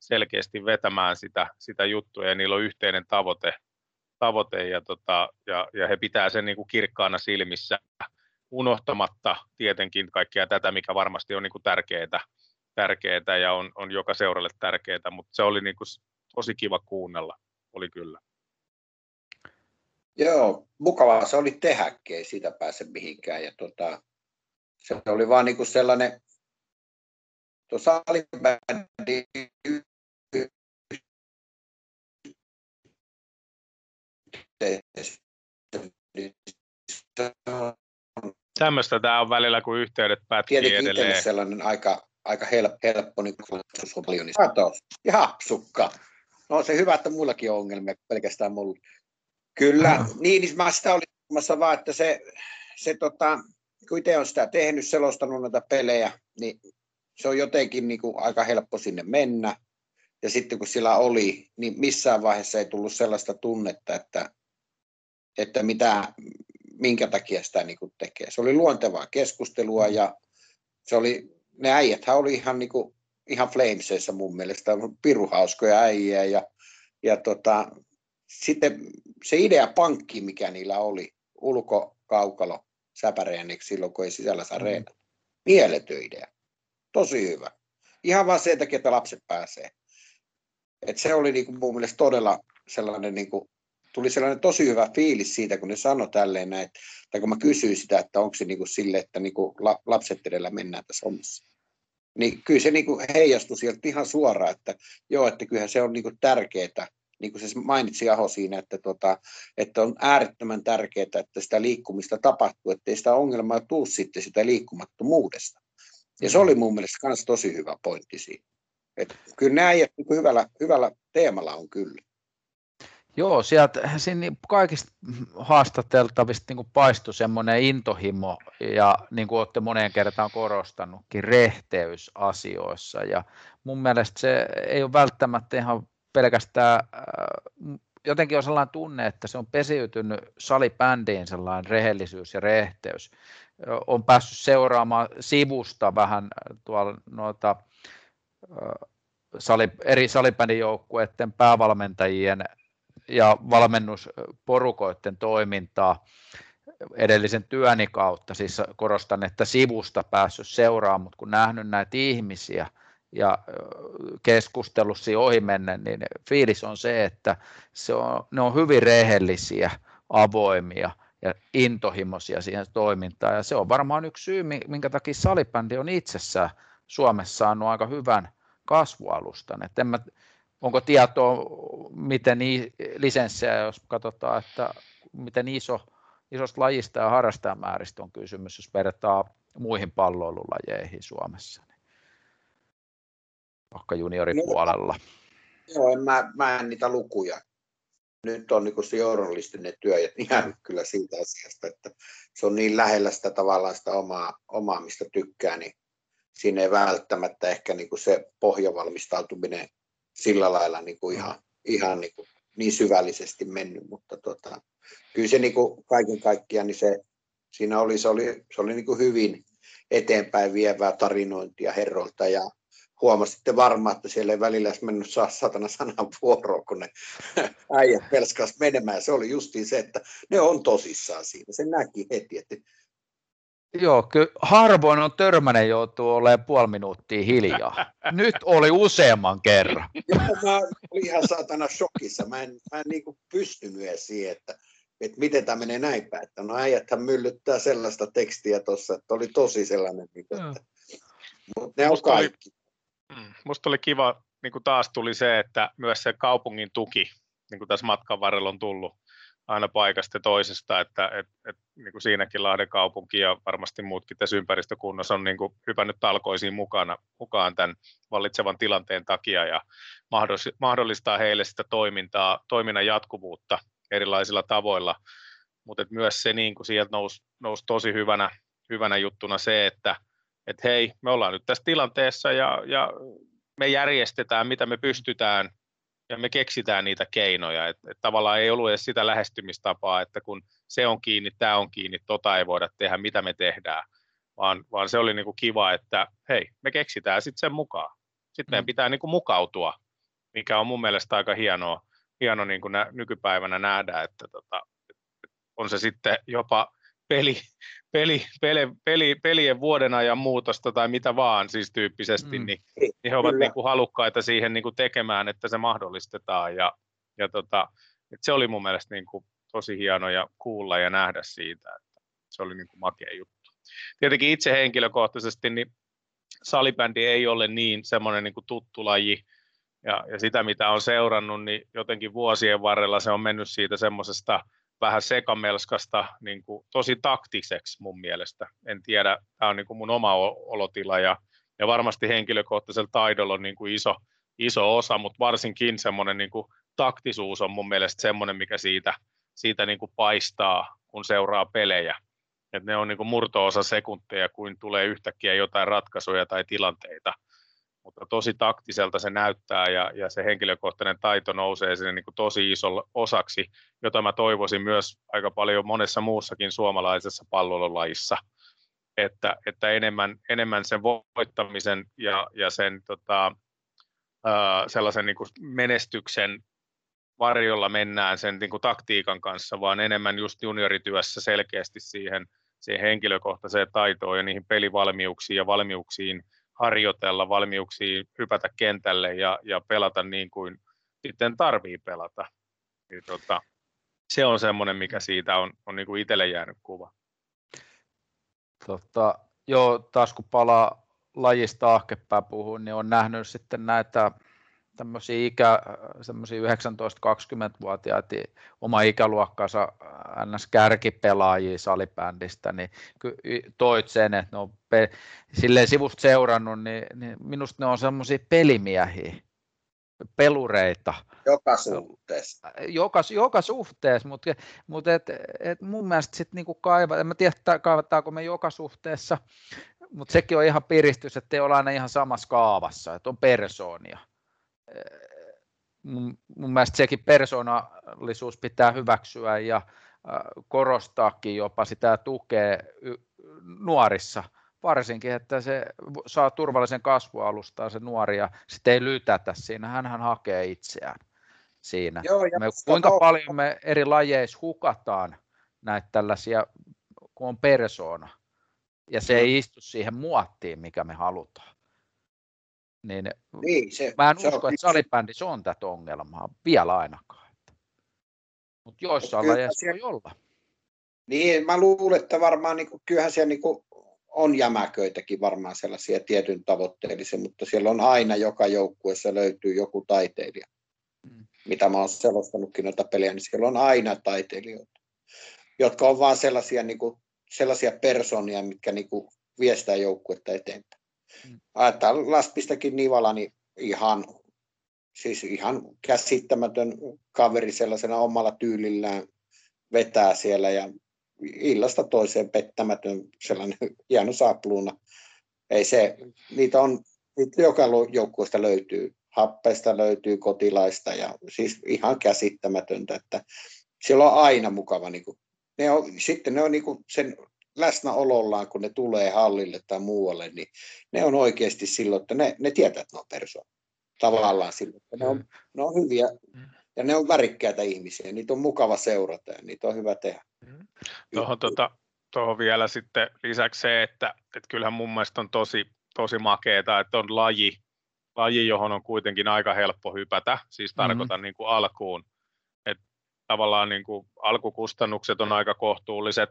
selkeästi vetämään sitä, sitä juttua ja niillä on yhteinen tavoite, tavoite ja, tota, ja, ja he pitää sen niin kuin kirkkaana silmissä unohtamatta tietenkin kaikkea tätä, mikä varmasti on niin kuin tärkeää, tärkeää ja on, on joka seuralle tärkeää, mutta se oli niin kuin tosi kiva kuunnella, oli kyllä. Joo, mukavaa se oli tehäkin, ei siitä pääse mihinkään. Ja tota, se oli vaan niin kuin sellainen, tuo salibändi Tämmöistä tämä on välillä, kun yhteydet pätkii Tietenkin edelleen. sellainen aika, aika helppo, helppo niin kuin on paljon. Niin Katos, ja hapsukka. No se hyvä, että muillakin on ongelmia, pelkästään mulla. Kyllä, no. niin, niin mä sitä olin sanomassa vaan, että se, se tota, kun itse on sitä tehnyt, selostanut noita pelejä, niin se on jotenkin niin kuin aika helppo sinne mennä. Ja sitten kun sillä oli, niin missään vaiheessa ei tullut sellaista tunnetta, että, että mitä, minkä takia sitä niin kuin tekee. Se oli luontevaa keskustelua ja se oli, ne äijäthän oli ihan, niin kuin, ihan flamesissa mun mielestä, piruhauskoja äijä ja, ja tota, sitten se idea pankki, mikä niillä oli, ulko, kaukalo, säpäreeniksi silloin, kun ei sisällä saa mm. Mieletön idea. Tosi hyvä. Ihan vaan sen takia, että lapset pääsee. Et se oli niinku mun mielestä todella sellainen, niinku, tuli sellainen tosi hyvä fiilis siitä, kun ne sanoi tälleen näin, tai kun mä kysyin sitä, että onko se niinku sille, että niinku lapset edellä mennään tässä hommassa. Niin kyllä se niinku heijastui sieltä ihan suoraan, että joo, että kyllähän se on niinku tärkeää, niin kuin se mainitsi Aho siinä, että, tota, että on äärettömän tärkeää, että sitä liikkumista tapahtuu, ettei sitä ongelmaa tule sitten sitä liikkumattomuudesta. Ja se oli mun mielestä myös tosi hyvä pointti siinä. Että kyllä nämä äijät niin hyvällä, hyvällä teemalla on kyllä. Joo, sieltä siinä niin kaikista haastateltavista niin paistui semmoinen intohimo ja niin kuin olette moneen kertaan korostanutkin, rehteys asioissa. Ja mun mielestä se ei ole välttämättä ihan pelkästään, äh, jotenkin on sellainen tunne, että se on pesiytynyt salibändiin sellainen rehellisyys ja rehteys. On päässyt seuraamaan sivusta vähän tuolla noita sali, eri salibändijoukkueiden päävalmentajien ja valmennusporukoiden toimintaa edellisen työni kautta, siis korostan, että sivusta päässyt seuraamaan, mutta kun nähnyt näitä ihmisiä – ja keskustelussa ohi mennä, niin fiilis on se, että se on, ne on hyvin rehellisiä, avoimia ja intohimoisia siihen toimintaan. Ja se on varmaan yksi syy, minkä takia salibändi on itsessään Suomessa saanut aika hyvän kasvualustan. Et en mä, onko tietoa, miten lisenssejä, jos katsotaan, että miten iso, isosta lajista ja harrastajamääristä on kysymys, jos vertaa muihin palloilulajeihin Suomessa vaikka junioripuolella? No, joo, en mä, mä en niitä lukuja. Nyt on niin se journalistinen työ ja ihan kyllä siitä asiasta, että se on niin lähellä sitä tavallaan sitä omaa, omaa mistä tykkää, niin siinä ei välttämättä ehkä niin kuin se pohjavalmistautuminen sillä lailla niin kuin ihan, ihan niin, kuin niin syvällisesti mennyt, mutta tota, kyllä se niin kuin kaiken kaikkiaan, niin se, siinä oli, se oli, se oli niin kuin hyvin eteenpäin vievää tarinointia herrolta ja huomasitte varmaan, että siellä ei välillä edes mennyt saa satana sanan vuoroa, kun ne [LAUGHS] äijät pelskas menemään. Se oli justiin se, että ne on tosissaan siinä. Se näki heti, että Joo, kyllä harvoin on törmänen joutuu olemaan puoli minuuttia hiljaa. [LAUGHS] Nyt oli useamman kerran. [LAUGHS] Joo, mä olin ihan saatana shokissa. Mä en, mä en niin pystynyt edes siihen, että, että miten tämä menee näin päin. Että no äijäthän myllyttää sellaista tekstiä tuossa, että oli tosi sellainen, niin kuin, että, mutta ne on kaikki. Mm. Musta oli kiva, niin kuin taas tuli se, että myös se kaupungin tuki, niin kuin tässä matkan varrella on tullut, aina paikasta toisesta, että et, et, niin kuin siinäkin Lahden kaupunki ja varmasti muutkin tässä ympäristökunnassa on niin kuin hypännyt talkoisiin mukana, mukaan tämän vallitsevan tilanteen takia ja mahdollistaa heille sitä toimintaa, toiminnan jatkuvuutta erilaisilla tavoilla, mutta myös se niin kuin sieltä nousi, nousi tosi hyvänä, hyvänä juttuna se, että et hei, me ollaan nyt tässä tilanteessa ja, ja me järjestetään, mitä me pystytään ja me keksitään niitä keinoja. Et, et tavallaan ei ollut edes sitä lähestymistapaa, että kun se on kiinni, tämä on kiinni, tota ei voida tehdä, mitä me tehdään, vaan, vaan se oli niinku kiva, että hei, me keksitään sitten sen mukaan. Sitten meidän mm. pitää niinku mukautua, mikä on mun mielestä aika hienoa, hieno niinku nä, nykypäivänä nähdä, että tota, on se sitten jopa peli, peli, peli, peli, pelien vuoden ajan muutosta tai mitä vaan siis tyyppisesti, mm. niin, niin he ovat niin kuin halukkaita siihen niin kuin tekemään, että se mahdollistetaan ja, ja tota, että se oli mun mielestä niin kuin tosi hieno ja kuulla ja nähdä siitä, että se oli niin kuin makea juttu. Tietenkin itse henkilökohtaisesti niin salibändi ei ole niin semmoinen niin kuin tuttu laji, ja, ja sitä mitä on seurannut, niin jotenkin vuosien varrella se on mennyt siitä semmoisesta vähän sekamelskasta niin kuin tosi taktiseksi mun mielestä. En tiedä, tämä on niin kuin mun oma olotila ja, ja varmasti henkilökohtaisella taidolla on niin kuin iso, iso osa, mutta varsinkin semmoinen niin kuin taktisuus on mun mielestä semmoinen, mikä siitä, siitä niin kuin paistaa, kun seuraa pelejä. Et ne on niin kuin murto-osa sekunteja, kuin tulee yhtäkkiä jotain ratkaisuja tai tilanteita – mutta tosi taktiselta se näyttää ja, ja se henkilökohtainen taito nousee sinne niin kuin tosi iso osaksi, jota mä toivoisin myös aika paljon monessa muussakin suomalaisessa pallolajissa, että, että enemmän, enemmän sen voittamisen ja, ja sen tota, ää, sellaisen niin kuin menestyksen varjolla mennään sen niin kuin taktiikan kanssa, vaan enemmän just juniorityössä selkeästi siihen, siihen henkilökohtaiseen taitoon ja niihin pelivalmiuksiin ja valmiuksiin harjoitella valmiuksia hypätä kentälle ja, ja pelata niin kuin sitten tarvii pelata. Niin tota, se on semmoinen, mikä siitä on, on niin kuin itselle jäänyt kuva. Tota, joo, taas kun palaa lajista ahkepää puhun, niin on nähnyt sitten näitä tämmöisiä ikä, semmoisia 19-20-vuotiaita oma ikäluokkansa ns. kärkipelaajia salibändistä, niin toit sen, että ne on pe- silleen sivusta seurannut, niin, niin minusta ne on semmoisia pelimiehiä, pelureita. Joka suhteessa. Joka, joka suhteessa, mutta, mutta et, et mun mielestä sitten niinku kaiva, en mä tiedä kaivataanko me joka suhteessa, mutta sekin on ihan piristys, että ei olla aina ihan samassa kaavassa, että on persoonia mun, mun mielestä sekin persoonallisuus pitää hyväksyä ja korostaakin jopa sitä tukea nuorissa, varsinkin, että se saa turvallisen kasvualustaa se nuori ja sitten ei lytätä siinä, hän hakee itseään siinä. Joo, me, kuinka on... paljon me eri lajeissa hukataan näitä tällaisia, kun on persoona, ja se ei istu siihen muottiin, mikä me halutaan. Niin, niin se, mä en se usko, on, että salibändissä on tätä ongelmaa vielä ainakaan. Mutta joissain lajeissa voi olla. Niin, mä luulen, että varmaan niin kuin, kyllähän siellä niin kuin, on jämäköitäkin varmaan sellaisia tietyn tavoitteellisia, mutta siellä on aina joka joukkueessa löytyy joku taiteilija. Mm. Mitä mä oon selostanutkin noita pelejä, niin siellä on aina taiteilijoita, jotka on vaan sellaisia, niin kuin, sellaisia personia, mitkä niin kuin, viestää joukkuetta eteenpäin. Mm. Ajattelin Laspistakin Nivala, niin ihan, siis ihan käsittämätön kaveri sellaisena omalla tyylillään vetää siellä ja illasta toiseen pettämätön sellainen [LAUGHS] hieno sapluuna. Ei se, niitä on, niitä joka joukkueesta löytyy. Happeista löytyy kotilaista ja siis ihan käsittämätöntä, että siellä on aina mukava. Niin kuin, ne on, sitten ne on niin kuin sen läsnäolollaan, kun ne tulee hallille tai muualle, niin ne on oikeasti silloin, että ne, ne tietää, että ne on persoona. Tavallaan silloin, että ne on, ne on hyviä ja ne on värikkäitä ihmisiä, niitä on mukava seurata ja niitä on hyvä tehdä. Tuohon, tuota, tuohon vielä sitten lisäksi se, että, että kyllähän mun mielestä on tosi, tosi makeeta, että on laji, laji, johon on kuitenkin aika helppo hypätä, siis mm-hmm. tarkoitan niin kuin alkuun. Tavallaan niin kuin alkukustannukset on aika kohtuulliset,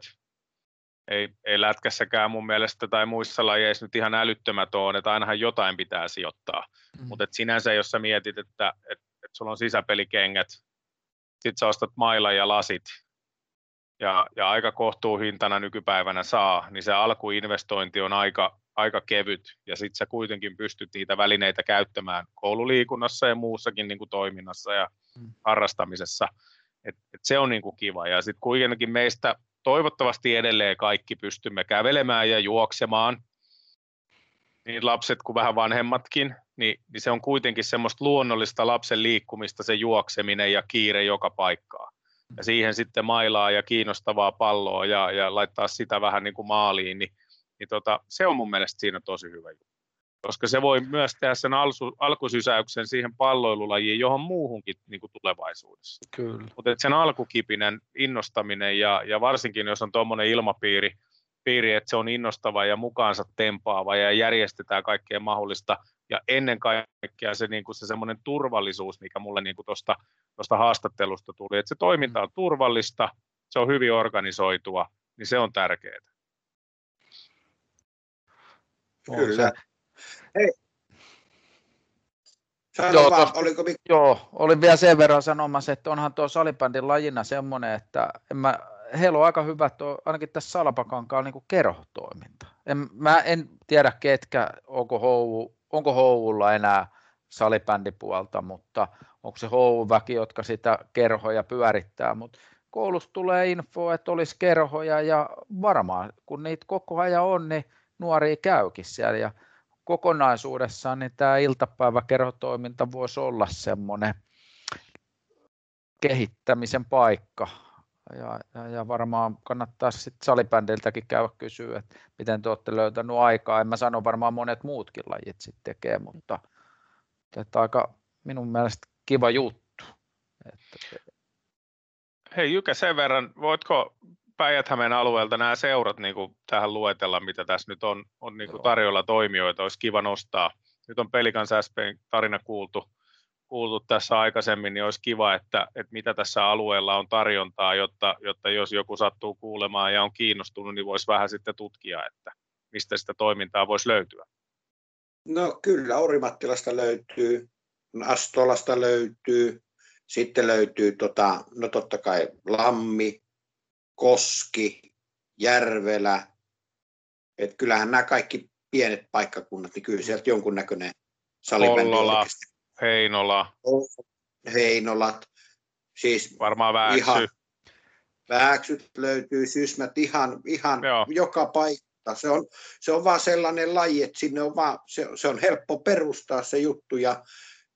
ei, ei lätkässäkään mun mielestä tai muissa lajeissa nyt ihan älyttömät ole, että ainahan jotain pitää sijoittaa. Mm. Mutta sinänsä, jos sä mietit, että et, et sulla on sisäpelikengät, sit sä ostat maila ja lasit, ja, ja aika kohtuuhintana nykypäivänä saa, niin se alkuinvestointi on aika, aika kevyt, ja sitten sä kuitenkin pystyt niitä välineitä käyttämään koululiikunnassa ja muussakin niin kuin toiminnassa ja mm. harrastamisessa. Et, et se on niin kuin kiva, ja sitten kuitenkin meistä toivottavasti edelleen kaikki pystymme kävelemään ja juoksemaan, niin lapset kuin vähän vanhemmatkin, niin, niin se on kuitenkin semmoista luonnollista lapsen liikkumista, se juokseminen ja kiire joka paikkaa. Ja siihen sitten mailaa ja kiinnostavaa palloa ja, ja laittaa sitä vähän niin kuin maaliin, niin, niin tota, se on mun mielestä siinä tosi hyvä juttu. Koska se voi myös tehdä sen alsu, alkusysäyksen siihen palloilulajiin johon muuhunkin niin kuin tulevaisuudessa. Kyllä. Mutta sen alkukipinen innostaminen ja, ja varsinkin jos on tuommoinen ilmapiiri, piiri, että se on innostava ja mukaansa tempaava ja järjestetään kaikkea mahdollista ja ennen kaikkea se, niin kuin se semmoinen turvallisuus, mikä mulle niin tuosta haastattelusta tuli, että se toiminta on turvallista, se on hyvin organisoitua, niin se on tärkeää. Kyllä. Hei. joo, vaan, tosta, oliko... joo, olin vielä sen verran sanomassa, että onhan tuo salibändin lajina semmoinen, että en mä heillä on aika hyvä, tuo, ainakin tässä Salpakankaalla niin kerhotoiminta. En, mä en tiedä ketkä, onko, Houvu, onko Houvulla enää salibändipuolta, mutta onko se Houvuväki, jotka sitä kerhoja pyörittää, mutta koulusta tulee info, että olisi kerhoja ja varmaan kun niitä koko ajan on, niin nuori käykin siellä ja kokonaisuudessaan niin tämä iltapäiväkerhotoiminta voisi olla semmoinen kehittämisen paikka ja, ja, ja varmaan kannattaa sitten salibändiltäkin käydä kysyä, että miten te olette löytänyt aikaa. En mä sano varmaan monet muutkin lajit sitten tekee, mutta että aika minun mielestä kiva juttu. Että... Hei Jykä, sen verran, voitko päijät alueelta nämä seurat niin kuin tähän luetella, mitä tässä nyt on, on niin kuin tarjolla toimijoita, olisi kiva nostaa. Nyt on Pelikans SPn tarina kuultu, kuultu tässä aikaisemmin, niin olisi kiva, että, että mitä tässä alueella on tarjontaa, jotta, jotta jos joku sattuu kuulemaan ja on kiinnostunut, niin voisi vähän sitten tutkia, että mistä sitä toimintaa voisi löytyä. No kyllä, Orimattilasta löytyy, Astolasta löytyy, sitten löytyy tota, no totta kai Lammi, Koski, Järvelä, et kyllähän nämä kaikki pienet paikkakunnat, niin kyllä sieltä jonkunnäköinen salibändi Heinola. Heinolat. Siis Varmaan Vääksy. Ihan, Vääksyt löytyy, Sysmät, ihan, ihan joka paikka. Se on, se on vaan sellainen laji, että sinne on vaan, se, se on helppo perustaa se juttu ja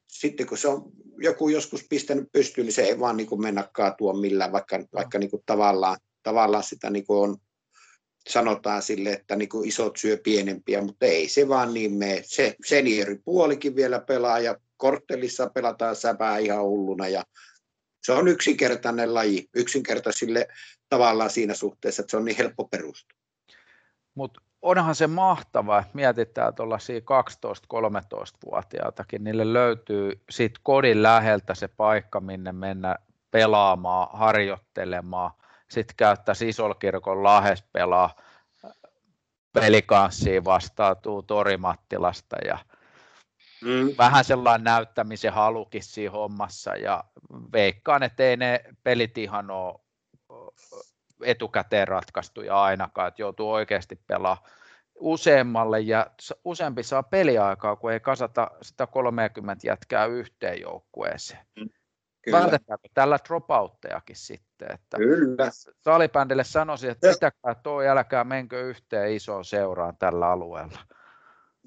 sitten kun se on joku joskus pistänyt pystyyn, niin se ei vaan niin kuin mennä kaatua millään, vaikka, vaikka niin kuin tavallaan, tavallaan sitä niin kuin on, sanotaan sille, että niin kuin isot syö pienempiä, mutta ei se vaan niin mene. Se senioripuolikin vielä pelaa ja korttelissa pelataan säpää ihan hulluna ja se on yksinkertainen laji, yksinkertaisille tavallaan siinä suhteessa, että se on niin helppo perustua. Mutta onhan se mahtavaa, mietitään tuollaisia 12-13-vuotiaatakin, niille löytyy siitä kodin läheltä se paikka, minne mennä pelaamaan, harjoittelemaan, sitten käyttäisi Isolkirkon lahes pelaa pelikanssiin vastaan, tuu Torimattilasta ja mm. vähän sellainen näyttämisen halukin siinä hommassa ja veikkaan, että ei ne pelit ihan ole etukäteen ratkaistuja ainakaan, että joutuu oikeasti pelaamaan useammalle ja useampi saa peliaikaa, kun ei kasata sitä 30 jätkää yhteen joukkueeseen. Mm. Vältetäänkö tällä dropouttejakin sitten? Että Kyllä. Salibändille sanoisin, että pitäkää tuo, älkää menkö yhteen isoon seuraan tällä alueella.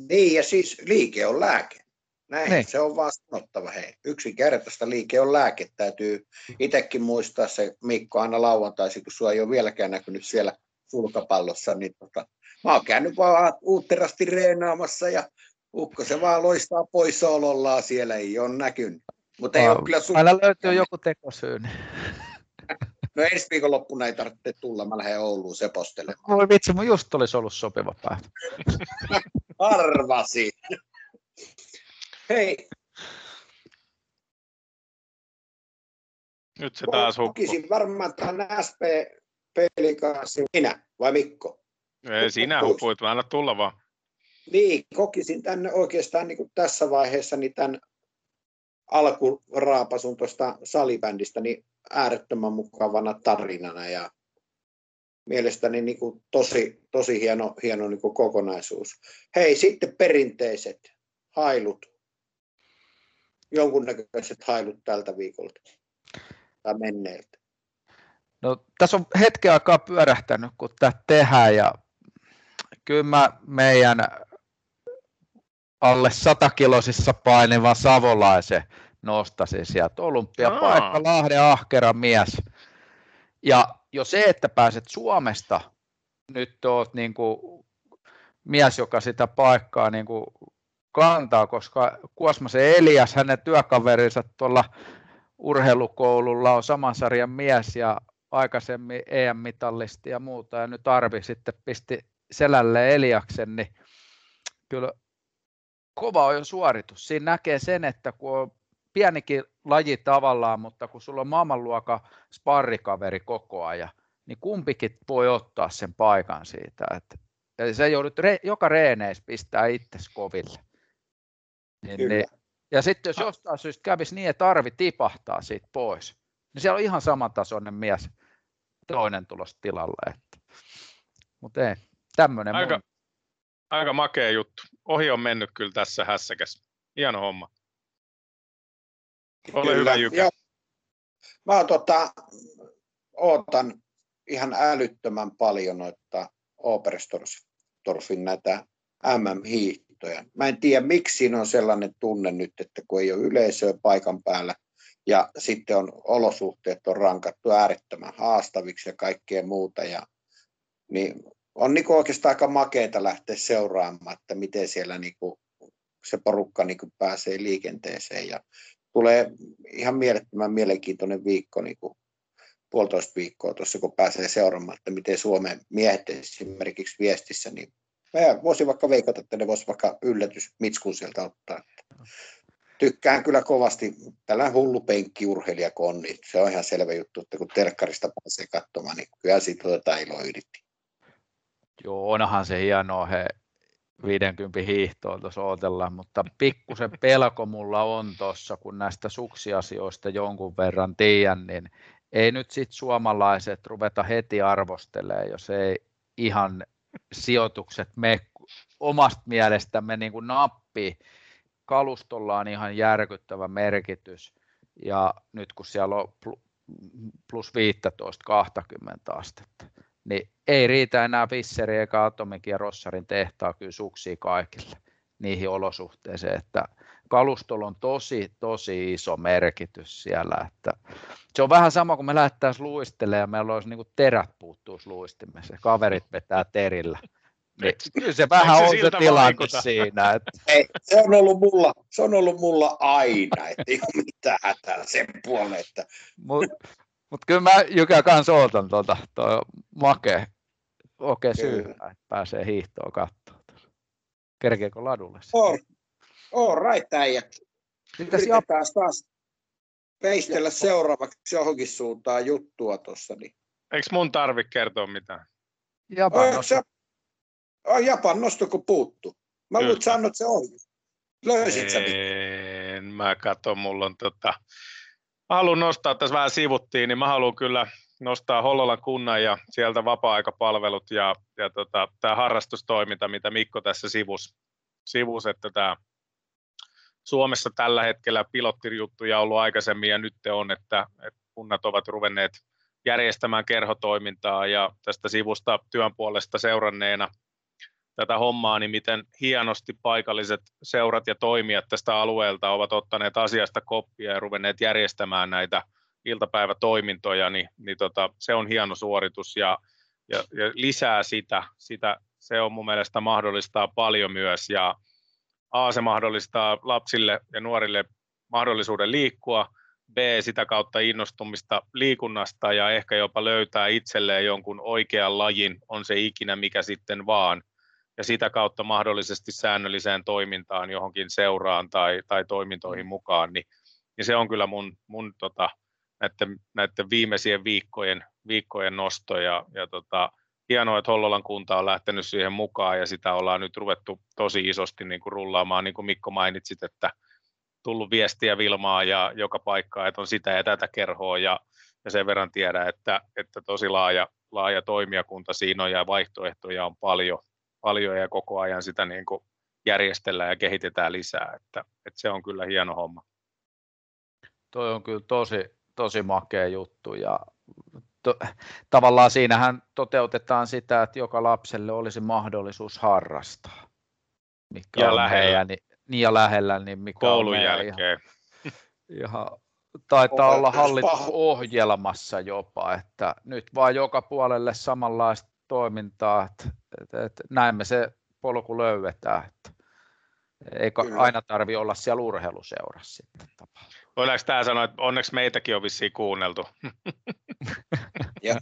Niin, ja siis liike on lääke. Näin niin. se on vaan sanottava. Hei, yksinkertaista liike on lääke. Täytyy itsekin muistaa se Mikko aina lauantaisin, kun sua ei ole vieläkään näkynyt siellä sulkapallossa, niin tota, mä oon käynyt vaan uutterasti reenaamassa ja ukko se vaan loistaa poissaolollaan siellä, ei ole näkynyt. Mutta ei ole kyllä sun... Aina löytyy joku tekosyy. No ensi viikonloppuna ei tarvitse tulla, mä lähden Ouluun sepostelemaan. Voi vitsi, mun just olisi ollut sopiva päivä. [LAUGHS] Arvasin. Hei. Nyt se taas hukkuu. varmaan tämän SP-pelikanssa. Minä vai Mikko? Ei, sinä huppuit, mä anna tulla vaan. Niin, kokisin tänne oikeastaan niin kuin tässä vaiheessa niin tämän alkuraapasun tuosta salibändistä niin äärettömän mukavana tarinana ja mielestäni niin kuin tosi, tosi hieno, hieno niin kuin kokonaisuus. Hei, sitten perinteiset hailut, jonkunnäköiset hailut tältä viikolta tai menneeltä. No, tässä on hetken aikaa pyörähtänyt, kun tämä tehdään ja kyllä mä meidän alle satakilosissa painivan savolaisen nostasin sieltä olympiapaikka, no. Lahden ahkera mies. Ja jo se, että pääset Suomesta, nyt oot niin kuin mies, joka sitä paikkaa niin kuin kantaa, koska Kuosmasen Elias, hänen työkaverinsa tuolla urheilukoululla on saman sarjan mies ja aikaisemmin EM-mitallisti ja muuta, ja nyt Arvi sitten pisti selälle Eliaksen, niin kyllä kova on jo suoritus. Siinä näkee sen, että kun on pienikin laji tavallaan, mutta kun sulla on maailmanluokan sparrikaveri koko ajan, niin kumpikin voi ottaa sen paikan siitä. Että, ja se joudut re, joka reeneissä pistää itse koville. Niin, niin, ja sitten jos jostain syystä kävisi niin, että arvi tipahtaa siitä pois, niin siellä on ihan samantasoinen mies toinen tulos tilalle. Mutta ei, tämmöinen aika, mun... aika makea juttu. Ohi on mennyt kyllä tässä hässäkäs. Hieno homma. Ole kyllä. hyvä Jykä. Mä tota, ootan ihan älyttömän paljon noita Oberstorfin näitä MM-hiihtoja. Mä en tiedä, miksi siinä on sellainen tunne nyt, että kun ei ole yleisöä paikan päällä ja sitten on olosuhteet on rankattu äärettömän haastaviksi ja kaikkea muuta. Ja, niin on niin oikeastaan aika makeita lähteä seuraamaan, että miten siellä niin kuin se porukka niin kuin pääsee liikenteeseen. Ja tulee ihan mielettömän mielenkiintoinen viikko, niin kuin puolitoista viikkoa tuossa, kun pääsee seuraamaan, että miten Suomen miehet esimerkiksi viestissä, niin mä voisin vaikka veikata, että ne voisi vaikka yllätys Mitskun sieltä ottaa. Tykkään kyllä kovasti, tällä hullu penkkiurheilija on, niin se on ihan selvä juttu, että kun telkkarista pääsee katsomaan, niin kyllä siitä otetaan ilo yritti. Joo, onhan se hienoa, he 50 hiihtoa tuossa odotellaan, mutta pikkusen pelko mulla on tuossa, kun näistä suksiasioista jonkun verran tiedän, niin ei nyt sitten suomalaiset ruveta heti arvostelemaan, jos ei ihan sijoitukset me omasta mielestämme niin kuin nappi. Kalustolla on ihan järkyttävä merkitys ja nyt kun siellä on plus 15, 20 astetta, niin ei riitä enää Fisseri eikä Atomikin ja Rossarin tehtaa kyllä suksia kaikille niihin olosuhteisiin, että kalustolla on tosi, tosi iso merkitys siellä. Että se on vähän sama kuin me lähdettäisiin luistelemaan ja meillä olisi niin terät puuttuisi luistimessa. Kaverit vetää terillä. Niin, [LAUGHS] kyllä se vähän se on se tilanne vaikuta? siinä. Että... [LAUGHS] Ei, se, on ollut mulla, se on ollut mulla aina, että ei ole mitään hätää sen puolelle. Että... Mutta mut kyllä mä Jykä kanssa ootan tuota, toi make, okei syy, että pääsee hiihtoon katsomaan. Kerkeekö ladulle? On, All right, äijät. Yritetään taas peistellä seuraavaksi johonkin suuntaan juttua tuossa. Niin. Eikö mun tarvi kertoa mitään? Japan nosto. Oh, Japan nosto, kun puuttu. Mä luulen, että sanot se ohi. Löysit sä En, mä katson, mulla on tota... Haluan nostaa, tässä vähän sivuttiin, niin mä haluan kyllä nostaa Hollolan kunnan ja sieltä vapaa-aikapalvelut ja, ja tota, tämä harrastustoiminta, mitä Mikko tässä sivus, sivus että tämä Suomessa tällä hetkellä pilottirjuttuja ollut aikaisemmin ja nyt on, että, että kunnat ovat ruvenneet järjestämään kerhotoimintaa ja tästä sivusta työn puolesta seuranneena tätä hommaa, niin miten hienosti paikalliset seurat ja toimijat tästä alueelta ovat ottaneet asiasta koppia ja ruvenneet järjestämään näitä iltapäivätoimintoja, niin, niin tota, se on hieno suoritus ja, ja, ja lisää sitä, sitä, se on mun mielestä mahdollistaa paljon myös. Ja A, se mahdollistaa lapsille ja nuorille mahdollisuuden liikkua, B, sitä kautta innostumista liikunnasta ja ehkä jopa löytää itselleen jonkun oikean lajin, on se ikinä mikä sitten vaan, ja sitä kautta mahdollisesti säännölliseen toimintaan johonkin seuraan tai, tai toimintoihin mukaan, niin, niin se on kyllä mun, mun tota, näiden, näiden viimeisien viikkojen, viikkojen nosto. Ja, ja tota, hienoa, että Hollolan kunta on lähtenyt siihen mukaan ja sitä ollaan nyt ruvettu tosi isosti niin kuin rullaamaan, niin kuin Mikko mainitsit, että tullut viestiä Vilmaa ja joka paikkaa, että on sitä ja tätä kerhoa. Ja, ja sen verran tiedä, että, että tosi laaja, laaja toimijakunta siinä on ja vaihtoehtoja on paljon, paljon ja koko ajan sitä niin kuin järjestellään ja kehitetään lisää, että, että se on kyllä hieno homma. Toi on kyllä tosi, tosi makea juttu ja to, tavallaan siinähän toteutetaan sitä, että joka lapselle olisi mahdollisuus harrastaa. Mikä ja on lähellä. Heidän, niin, niin ja lähellä, niin mikä Koulun on jälkeen. Ihan, ihan, taitaa olla hallitusohjelmassa jopa, että nyt vaan joka puolelle samanlaista toimintaa, että, että, että näin me se polku löydetään, että ei aina tarvi olla siellä urheiluseurassa sitten tapahtuu. Voidaanko tämä sanoa, että onneksi meitäkin on vissiin kuunneltu? [LAUGHS] ja.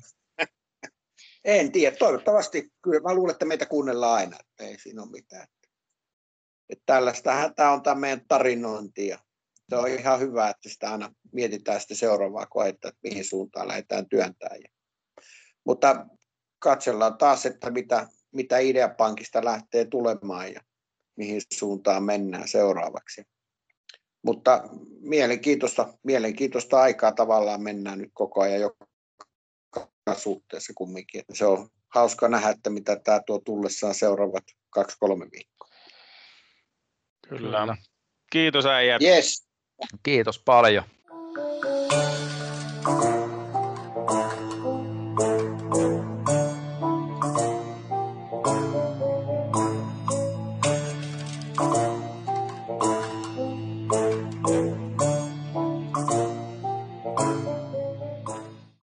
En tiedä, toivottavasti. Kyllä mä luulen, että meitä kuunnellaan aina, että ei siinä ole mitään. Että tällaistähän tämä on tämä meidän tarinointi ja se on ihan hyvä, että sitä aina mietitään sitten seuraavaa koetta, että mihin suuntaan lähdetään työntämään. Mutta katsellaan taas, että mitä, mitä Ideapankista lähtee tulemaan ja mihin suuntaan mennään seuraavaksi. Mutta mielenkiintoista, mielenkiintoista aikaa tavallaan mennään nyt koko ajan joka suhteessa kumminkin. Se on hauska nähdä, että mitä tämä tuo tullessaan seuraavat kaksi-kolme viikkoa. Kyllä. Kiitos äijät. Yes. Kiitos paljon.